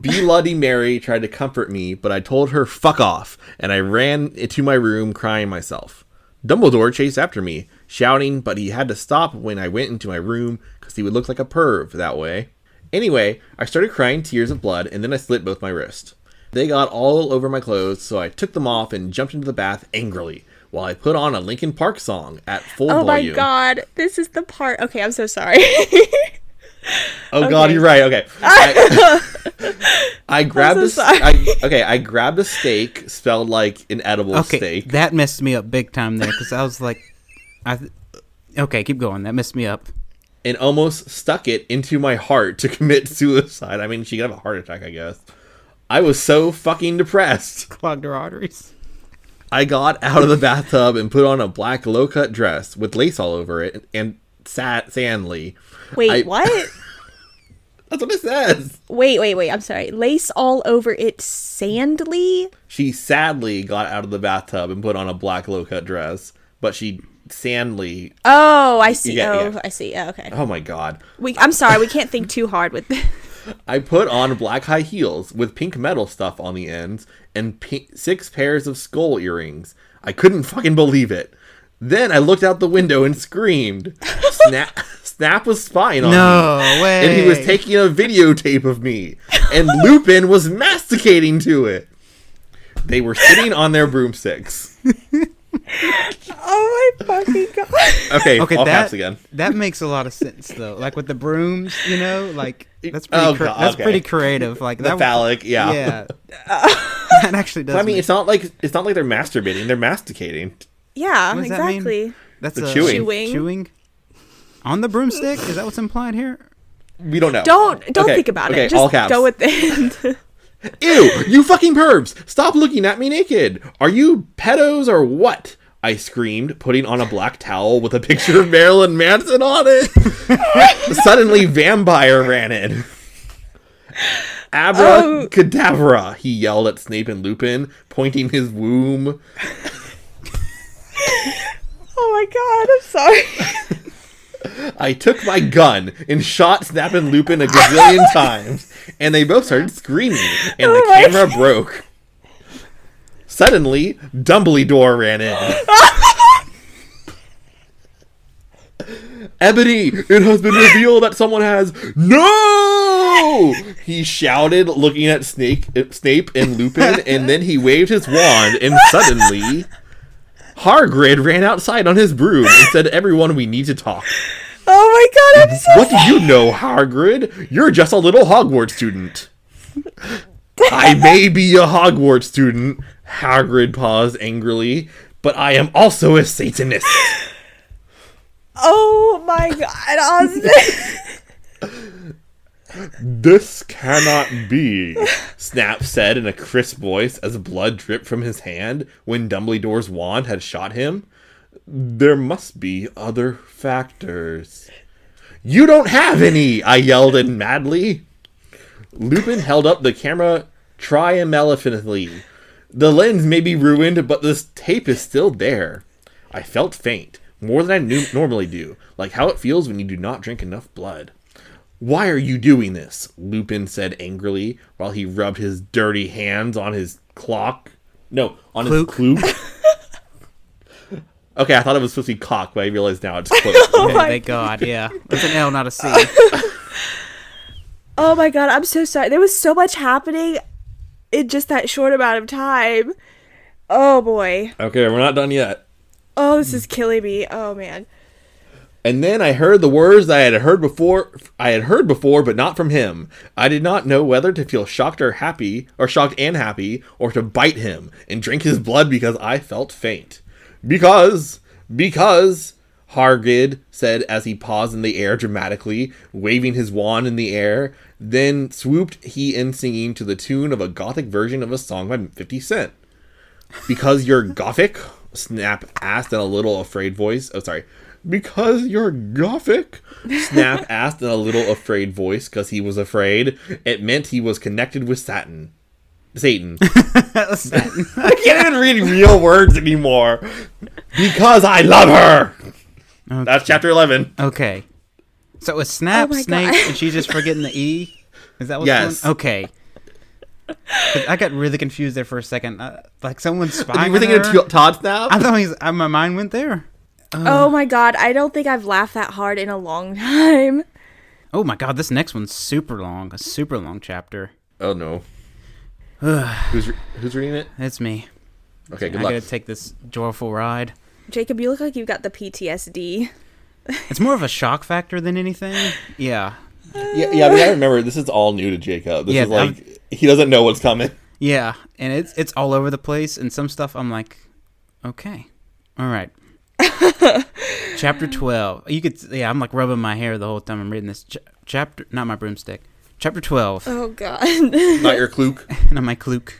Be Bloody Mary tried to comfort me, but I told her fuck off, and I ran into my room crying myself. Dumbledore chased after me, shouting, but he had to stop when I went into my room because he would look like a perv that way. Anyway, I started crying tears of blood, and then I slit both my wrists. They got all over my clothes, so I took them off and jumped into the bath angrily while I put on a Linkin Park song at full volume. Oh my. God. This is the part. Okay, I'm so sorry. Oh God, you're right. Okay. I, I grabbed so a s- sorry. I- okay. I grabbed a steak spelled like an edible Okay, steak. that messed me up big time there because I was like, I. Th- okay, keep going. That messed me up. and almost stuck it into my heart to commit suicide. I mean, she could have a heart attack, I guess. I was so fucking depressed. Clogged her arteries. I got out of the bathtub and put on a black low cut dress with lace all over it and sat sandly. Wait, I- what? That's what it says. wait, wait, wait. I'm sorry. Lace all over it sandly? She sadly got out of the bathtub and put on a black low cut dress, but she sadly. Oh, I see. Yeah, oh, yeah. I see. Oh, okay. Oh my god. We, I'm sorry. We can't think too hard with this. I put on black high heels with pink metal stuff on the ends and pink, six pairs of skull earrings. I couldn't fucking believe it. Then I looked out the window and screamed. Snap, Snap was spying on me. No way. And he was taking a videotape of me. And Lupin was masticating to it. They were sitting on their broomsticks. Oh my fucking god. Okay, Okay, all that caps again. that makes a lot of sense though. Like with the brooms, you know, like that's pretty. Oh, cre- God, that's okay. pretty creative. Like The that. phallic, yeah. Yeah. that actually does. I mean, make- it's not like it's not like they're masturbating; they're masticating. Yeah, What does that mean? exactly. that's the a- chewing. Chewing. Chewing. On the broomstick? Is that what's implied here? We don't know. Don't don't Okay, think about okay, it. Just all caps. go with it. Ew, you fucking pervs! Stop looking at me naked! Are you pedos or what? I screamed, putting on a black towel with a picture of Marilyn Manson on it. Suddenly, Vampire ran in. Abra um, Abracadabra, he yelled at Snape and Lupin, pointing his womb. oh my god, I'm sorry. I took my gun and shot Snap and Lupin a gazillion times, and they both started screaming, and oh the Oh my camera broke. Suddenly, Dumbledore ran in. Ebony, it has been revealed that someone has no. He shouted, looking at Snake, Snape and Lupin, and then he waved his wand, and suddenly, Hargrid ran outside on his broom and said, "Everyone, we need to talk." Oh my god, I'm so What do you know, Hagrid? You're just a little Hogwarts student. I may be a Hogwarts student, Hagrid paused angrily, but I am also a Satanist. Oh my god. This cannot be, Snap said in a crisp voice as blood dripped from his hand when Dumbledore's wand had shot him. There must be other factors. You don't have any, I yelled in madly. Lupin held up the camera triumphantly. The lens may be ruined, but this tape is still there. I felt faint, more than I normally do, like how it feels when you do not drink enough blood. Why are you doing this? Lupin said angrily while he rubbed his dirty hands on his clock. No, on Cluke. his cluke. okay, I thought it was supposed to be cock, but I realized now it's cloak. Oh okay, my thank God. Yeah, it's an L, not a C. oh my god, I'm so sorry. There was so much happening in just that short amount of time. Oh boy. okay, we're not done yet. Oh, this is killing me. Oh man. And then I heard the words I had heard before. I had heard before, but not from him. I did not know whether to feel shocked or happy, or shocked and happy, or to bite him and drink his blood because I felt faint. Because, because, Hargid said as he paused in the air dramatically, waving his wand in the air. Then swooped he in singing to the tune of a gothic version of a song by 50 Cent. Because you're gothic? Snap asked in a little afraid voice. Oh, sorry. Because you're gothic? Snap asked in a little afraid voice because he was afraid. It meant he was connected with Satan. Satan. I can't even read real words anymore. Because I love her. That's chapter 11. Okay. So it was Snap, Oh Snake, God. and she's just forgetting the E? Is that what's Yes. going Okay. 'Cause I got really confused there for a second. Uh, like someone's spying You were thinking her. of T- Todd Snap? I thought he's, uh, my mind went there. Oh. oh my god, I don't think I've laughed that hard in a long time. Oh my god, this next one's super long. A super long chapter. Oh no. who's re- who's reading it? It's me. Okay, good I good luck. gotta take this joyful ride. Jacob, you look like you've got the PTSD. It's more of a shock factor than anything. Yeah. Yeah, yeah. But I remember this is all new to Jacob. This Yeah, is like he doesn't know what's coming. Yeah, and it's it's all over the place, and some stuff I'm like, okay, all right. chapter twelve. You could yeah, I'm like rubbing my hair the whole time I'm reading this Ch- chapter. Not my broomstick. Chapter twelve. Oh God. Not your kluk. not my kluk.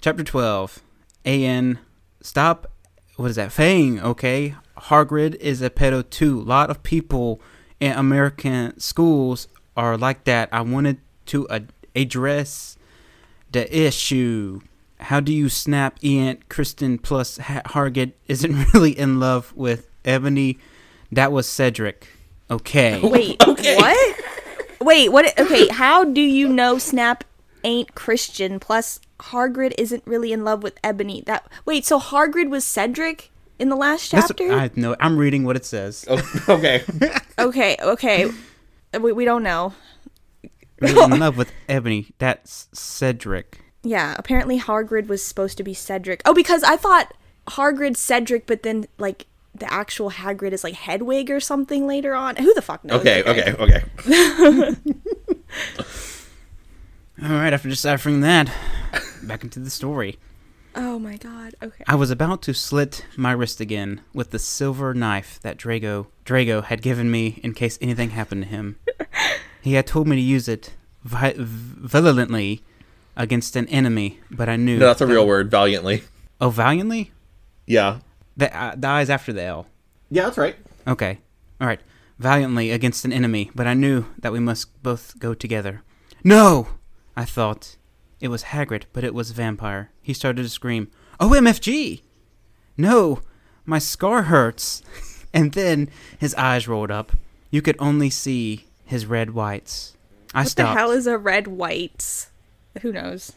Chapter twelve. An stop. What is that? Fang. Okay. Hargrid is a pedo too. A lot of people in American schools are like that. I wanted to ad- address the issue. How do you snap Ian Kristen plus ha- isn't really in love with Ebony? That was Cedric. Okay. Wait. What? Wait. What? Okay. How do you know Snap ain't Christian? Plus, Hargrid isn't really in love with Ebony. That. Wait. So Hargrid was Cedric in the last That's chapter. I know. I'm reading what it says. Oh, okay. okay. Okay. We, we don't know. Really in love with Ebony. That's Cedric. Yeah. Apparently, Hargrid was supposed to be Cedric. Oh, because I thought Hargrid Cedric, but then like the actual Hagrid is like Hedwig or something later on. Who the fuck knows? Okay. Okay. Okay. All right, after deciphering that, back into the story. Oh my god. Okay. I was about to slit my wrist again with the silver knife that Drago Drago had given me in case anything happened to him. he had told me to use it vi- violently against an enemy, but I knew No, that's a real word. Valiantly. Oh, valiantly? Yeah. The, uh, the I's after the L. Yeah, that's right. Okay. All right. Valiantly against an enemy, but I knew that we must both go together. No! I thought. It was Hagrid, but it was a Vampire. He started to scream, OMFG! No! My scar hurts! and then his eyes rolled up. You could only see his red whites. I What the stopped. hell is a red white? Who knows?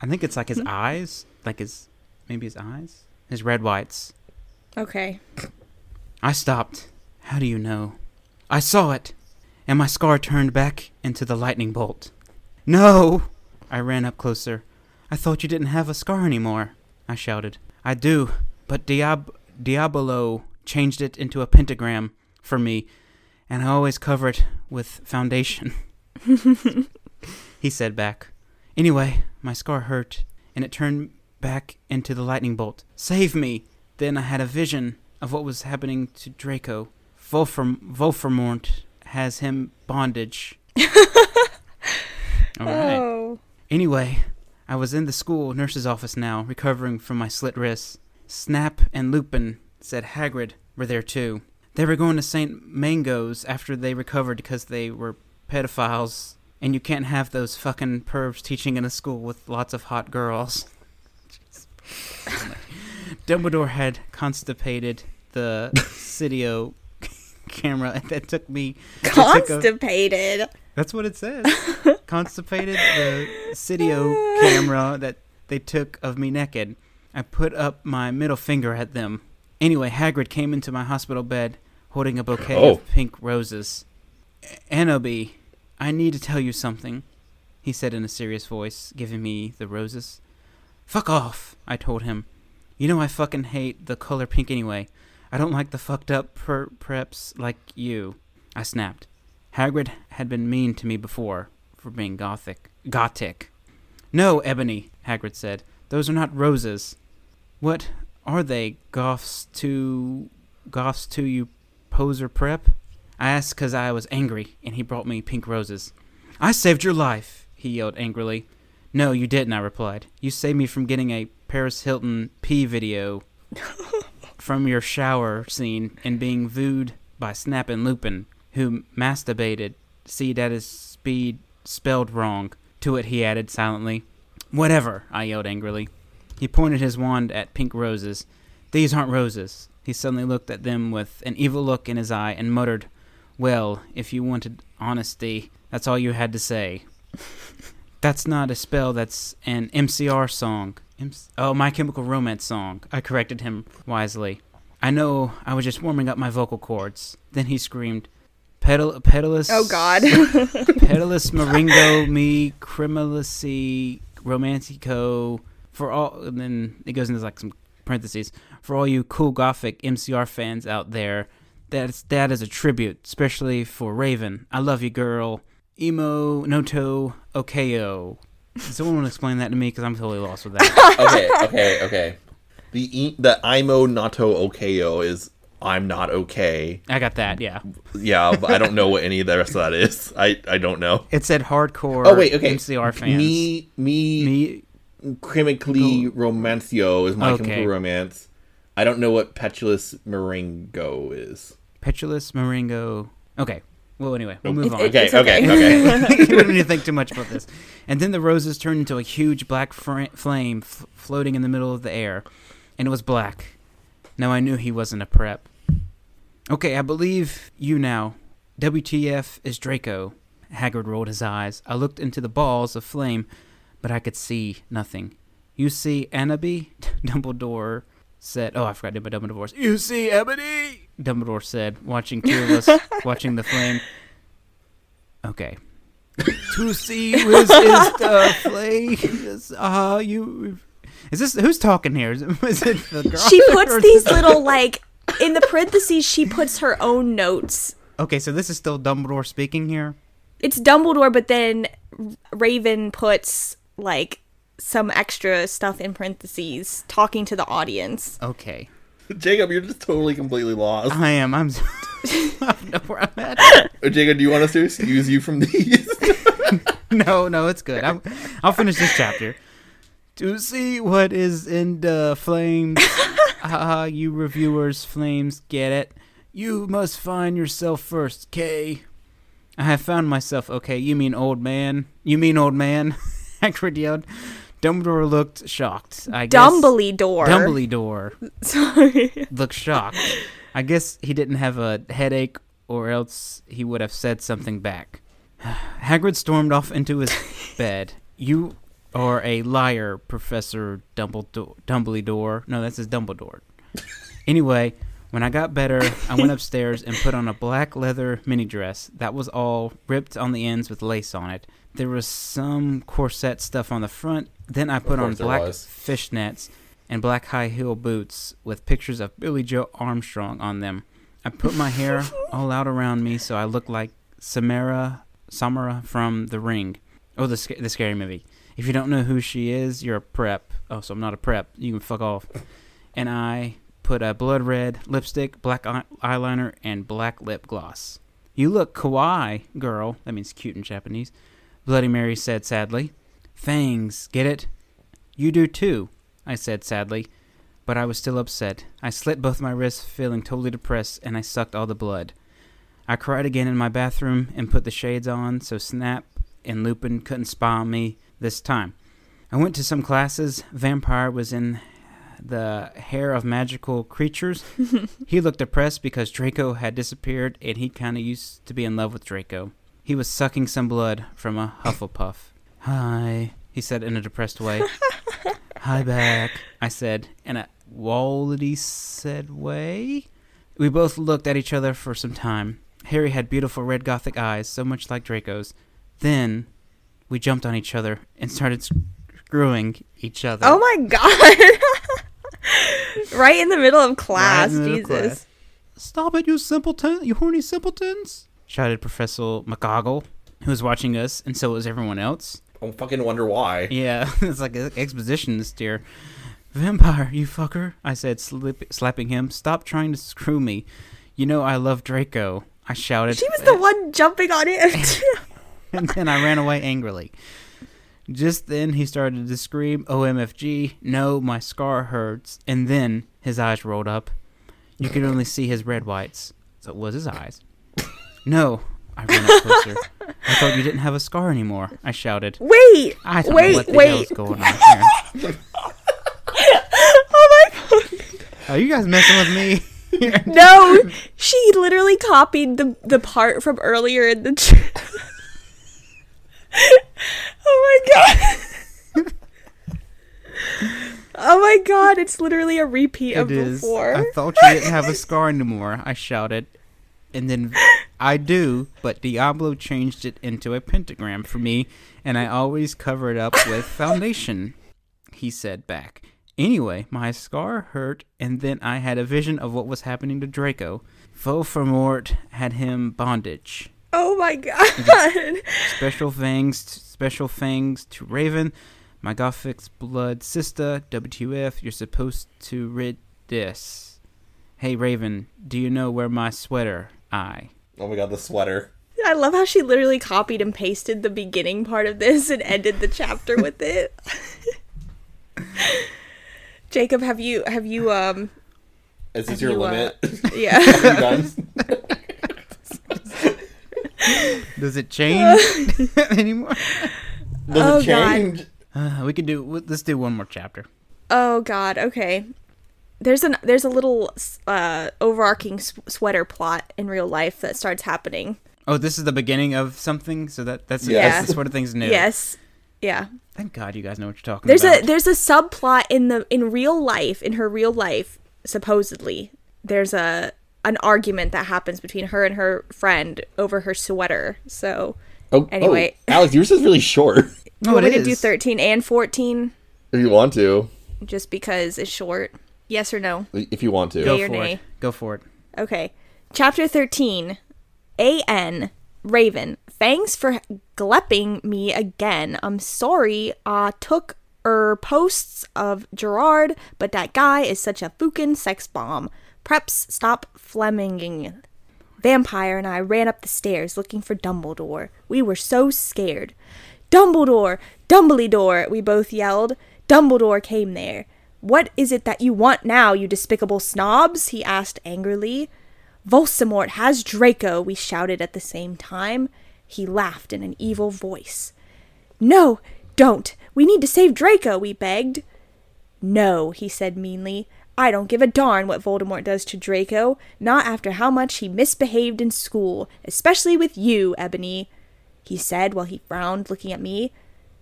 I think it's like his hmm. eyes. Like his. Maybe his eyes? His red whites. Okay. I stopped. How do you know? I saw it, and my scar turned back into the lightning bolt. No! I ran up closer. I thought you didn't have a scar anymore, I shouted. I do, but Diab- Diabolo changed it into a pentagram for me, and I always cover it with foundation. he said back. Anyway, my scar hurt, and it turned back into the lightning bolt. Save me! Then I had a vision of what was happening to Draco. Wolfram- Wolframort has him bondage. All right. Oh. Anyway, I was in the school nurse's office now, recovering from my slit wrists. Snap and Lupin said Hagrid were there too. They were going to St. Mango's after they recovered because they were pedophiles, and you can't have those fucking pervs teaching in a school with lots of hot girls. Dumbledore had constipated the Cydio camera that took me. that took a- Constipated. that's what it says. Constipated the Cydio camera that they took of me naked. I put up my middle finger at them. Anyway, Hagrid came into my hospital bed holding a bouquet Oh. of pink roses. Anobi, I need to tell you something, he said in a serious voice, giving me the roses. Fuck off, I told him. You know I fucking hate the color pink anyway. I don't like the fucked up per- preps like you. I snapped. Hagrid had been mean to me before for being gothic. Gothic. No, Ebony, Hagrid said. Those are not roses. What are they, Goths to Goths to you poser prep? I asked because I was angry, and he brought me pink roses. I saved your life, he yelled angrily. No, you didn't, I replied. You saved me from getting a Paris Hilton pee video from your shower scene and being vooed by Snap and Lupin, who masturbated. See, that is speed spelled wrong. To it, he added silently. Whatever, I yelled angrily. He pointed his wand at pink roses. These aren't roses. He suddenly looked at them with an evil look in his eye and muttered, Well, if you wanted honesty, that's all you had to say. That's not a spell, that's an MCR song. M- oh, My Chemical Romance song. I corrected him wisely. I know, I was just warming up my vocal cords. Then he screamed, Pedal, pedalus. Oh God. Pedalus Maringo me Criminalcy Romantico for all and then it goes into like some parentheses for all you cool gothic MCR fans out there that's that is a tribute especially for Raven I love you girl emo noto okeo. Someone want to explain that to me? Because I'm totally lost with that. okay, okay, okay. The e- the Imo Nato Okeo is I'm not okay. I got that. Yeah. Yeah, but I don't know what any of the rest of that is. I I don't know. It said hardcore. Oh wait, okay. MCR fans. Me me, Me. chemically romancio is my Okay. chemical romance. I don't know what petulous meringo is. Petulous Maringo. Okay. Well, anyway, we'll move on. Okay, It's okay, okay. okay. we don't need to think too much about this. And then the roses turned into a huge black fr- flame f- floating in the middle of the air, and it was black. Now I knew he wasn't a prep. Okay, I believe you now. WTF is Draco. Haggard rolled his eyes. I looked into the balls of flame, but I could see nothing. You see Annaby? Dumbledore said. Oh, I forgot to do my Dumbledore voice. You see Ebony? Dumbledore said, watching two of us watching the flame. Okay. to see with is the flames. Ah, you. Is this who's talking here? Is it, is it the girl? She puts these little like in the parentheses. She puts her own notes. Okay, so this is still Dumbledore speaking here. It's Dumbledore, but then Raven puts like some extra stuff in parentheses, talking to the audience. Okay, Jacob, you're just totally completely lost. I am. I'm. I don't know where I'm at. Uh, Jacob, do you want us to excuse you from these? No, no, it's good. I'm, I'll finish this chapter. To see what is in the flames, ah, you reviewers, flames, get it? You must find yourself first, K. I have found myself. Okay, you mean old man? You mean old man? Hagrid yelled. Dumbledore looked shocked. I guess. Dumbledore. Dumbledore Sorry. looked shocked. I guess he didn't have a headache, or else he would have said something back. Hagrid stormed off into his bed. You are a liar, Professor Dumbledore. Dumbledore. No, that's his Dumbledore. Anyway, when I got better, I went upstairs and put on a black leather mini dress. That was all ripped on the ends with lace on it. There was some corset stuff on the front. Then I put on black was. fishnets and black high heel boots with pictures of Billy Joe Armstrong on them. I put my hair all out around me so I looked like Samara Samara from The Ring. Oh, the the scary movie. If you don't know who she is, you're a prep. Oh, so I'm not a prep. You can fuck off. And I put a blood red lipstick, black eye- eyeliner, and black lip gloss. You look kawaii, girl. That means cute in Japanese. Bloody Mary said sadly. Fangs, get it? You do too, I said sadly. But I was still upset. I slit both my wrists, feeling totally depressed, and I sucked all the blood. I cried again in my bathroom and put the shades on so Snap and Lupin couldn't spy on me this time. I went to some classes. Vampire was in the hair of magical creatures. he looked depressed because Draco had disappeared and he kind of used to be in love with Draco. He was sucking some blood from a Hufflepuff. Hi, he said in a depressed way. Hi back, I said in a wallety said way. We both looked at each other for some time. Harry had beautiful red gothic eyes, so much like Draco's. Then we jumped on each other and started screwing each other. Oh my god. right in the middle of class. Right the of Jesus. class. Stop it, you simpleton! You horny simpletons! Shouted Professor McGoggle, who was watching us, and so was everyone else. I fucking wonder why. Yeah, it's like an exposition this dear. Vampire, you fucker, I said, slip, slapping him. Stop trying to screw me. You know I love Draco, I shouted. She was the one jumping on it. and then I ran away angrily. Just then he started to scream, OMFG, no, my scar hurts. And then his eyes rolled up. You could only see his red whites. So it was his eyes. No, I ran up closer. I thought you didn't have a scar anymore, I shouted. wait. I don't wait, know what the wait. hell's going on here. Oh my god. Are you guys messing with me? No, she literally copied the the part from earlier in the. Ch- oh my god. oh my god! It's literally a repeat of It is. before. I thought you didn't have a scar anymore, I shouted. And then I do, but Diablo changed it into a pentagram for me, and I always cover it up with foundation, he said back. Anyway, my scar hurt, and then I had a vision of what was happening to Draco. Voldemort had him bondage. Oh my god. Special thanks, special thanks to Raven, my Gothic's blood sister. WTF? You're supposed to read this. Hey Raven, do you know where my sweater? I. Oh my god, the sweater. I love how she literally copied and pasted the beginning part of this and ended the chapter with it. Jacob, have you have you um Is this your you, uh, limit? yeah. you done? Does it change anymore? Does Oh, it change? Uh, we could do. Let's do one more chapter. Oh God. Okay. There's an there's a little uh, overarching s- sweater plot in real life that starts happening. Oh, this is the beginning of something. So that that's Yes. that's the sort of things new. Yes. Yeah. Thank God you guys know what you're talking There's about. a there's a subplot in the in real life in her real life supposedly. There's a an argument that happens between her and her friend over her sweater. So Oh, Anyway. oh, Alex, yours is really short. no, you it want me to do 13 and 14 If you want to, just because it's short? Yes or no? if you want to. Go Yay or for nay? it. Go for it. Okay. Chapter 13. A.N. Raven. Thanks for glepping me again. I'm sorry I took er posts of Gerard, but that guy is such a fucking sex bomb. Preps, stop Fleminging. Vampire and I ran up the stairs looking for Dumbledore. We were so scared. Dumbledore! Dumbledore! We both yelled. Dumbledore came there. What is it that you want now, you despicable snobs? he asked angrily. Voldemort has Draco, we shouted at the same time. He laughed in an evil voice. No, don't. We need to save Draco, we begged. No, he said meanly. I don't give a darn what Voldemort does to Draco, not after how much he misbehaved in school, especially with you, Ebony, he said while he frowned, looking at me.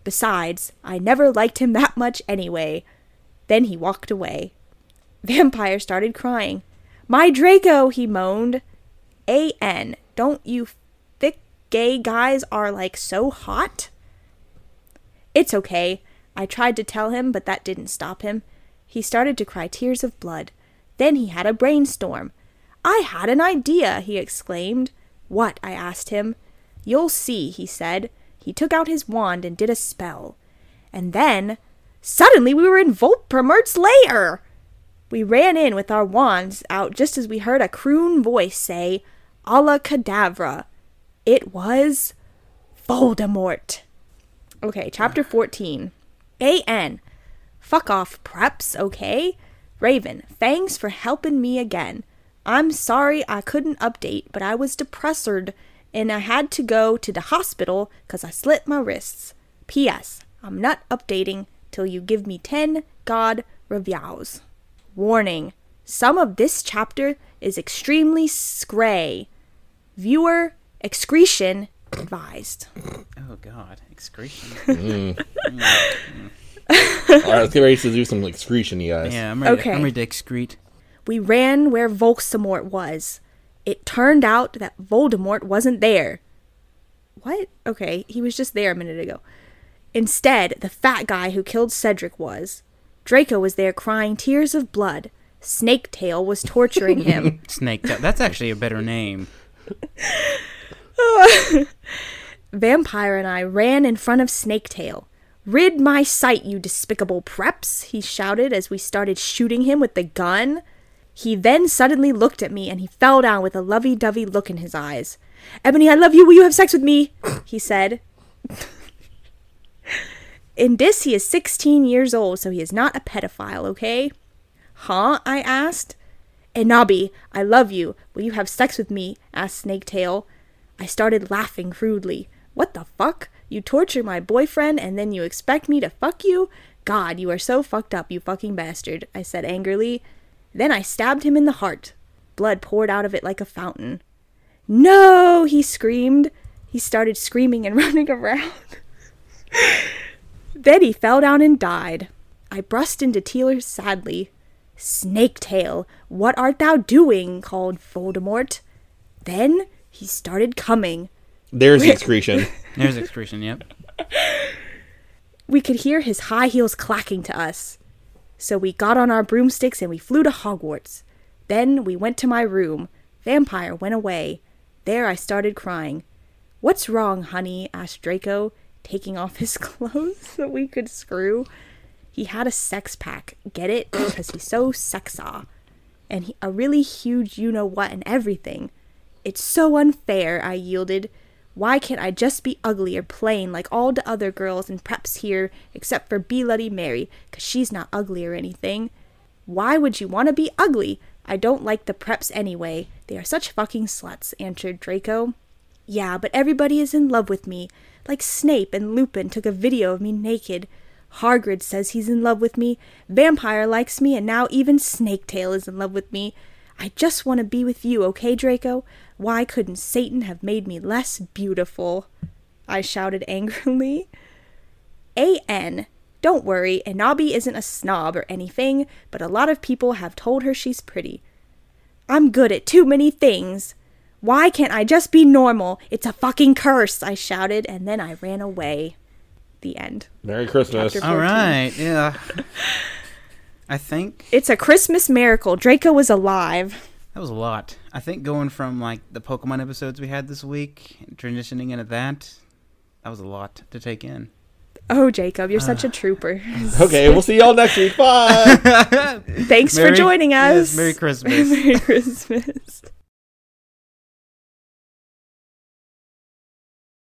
Besides, I never liked him that much anyway. Then he walked away. Vampire started crying. My Draco, he moaned. A.N. Don't you thick gay guys are like so hot? It's okay. I tried to tell him, but that didn't stop him. He started to cry tears of blood. Then he had a brainstorm. I had an idea, he exclaimed. What? I asked him. You'll see, he said. He took out his wand and did a spell. And then, suddenly we were in Volpermert's lair! We ran in with our wands out just as we heard a croon voice say, Alla Cadavra. It was Voldemort. Okay, chapter ah. 14. A.N. Fuck off, preps, okay? Raven, thanks for helping me again. I'm sorry I couldn't update, but I was depressored and I had to go to the hospital 'cause I slit my wrists. P.S. I'm not updating till you give me 10 God reviews. Warning some of this chapter is extremely scray. Viewer excretion advised. Oh God, excretion. Mm. All right, let's get ready to do some excretion, you guys. yeah, I'm ready. Okay. I'm ready to excrete. We ran where Voldemort was. It turned out that Voldemort wasn't there. What? Okay, he was just there a minute ago. Instead, the fat guy who killed Cedric was. Draco was there crying tears of blood. Snaketail was torturing him. Snake. Tail. That's actually a better name. Vampire and I ran in front of Snaketail. Rid my sight, you despicable preps, he shouted as we started shooting him with the gun. He then suddenly looked at me and he fell down with a lovey dovey look in his eyes. Ebony, I love you. Will you have sex with me? he said. In this, he is 16 years old, so he is not a pedophile, okay? Huh? I asked. Enoby, I love you. Will you have sex with me? asked Snaketail. I started laughing crudely. What the fuck? You torture my boyfriend and then you expect me to fuck you? God, you are so fucked up, you fucking bastard, I said angrily. Then I stabbed him in the heart. Blood poured out of it like a fountain. No, he screamed. He started screaming and running around. Then he fell down and died. I burst into tears sadly. Snaketail, what art thou doing? called Voldemort. Then he started coming. There's the excretion. There's excretion. Yep. We could hear his high heels clacking to us. So we got on our broomsticks and we flew to Hogwarts. Then we went to my room. Vampire went away. There I started crying. What's wrong, honey? asked Draco, taking off his clothes so we could screw. He had a sex pack, get it? Because he's so sexa. And he, a really huge you know what and everything. It's so unfair, I yielded. Why can't I just be ugly or plain like all the other girls and preps here, except for Bloody Mary, 'cause she's not ugly or anything? Why would you want to be ugly? I don't like the preps anyway. They are such fucking sluts, answered Draco. Yeah, but everybody is in love with me. Like Snape and Lupin took a video of me naked. Hargrid says he's in love with me. Vampire likes me, and now even Snaketail is in love with me. I just want to be with you, okay, Draco? Why couldn't Satan have made me less beautiful? I shouted angrily. A.N. Don't worry, Enoby isn't a snob or anything, but a lot of people have told her she's pretty. I'm good at too many things. Why can't I just be normal? It's a fucking curse, I shouted, and then I ran away. The end. Merry Christmas. Chapter- All 14. right, yeah. I think It's a Christmas miracle. Draco was alive. that was a lot. I think going from like the Pokemon episodes we had this week, transitioning into that, that was a lot to take in. Oh, Jacob, you're such a trooper. Okay, we'll see y'all next week. Bye. Thanks for joining us. yes, Merry Christmas. Merry Christmas.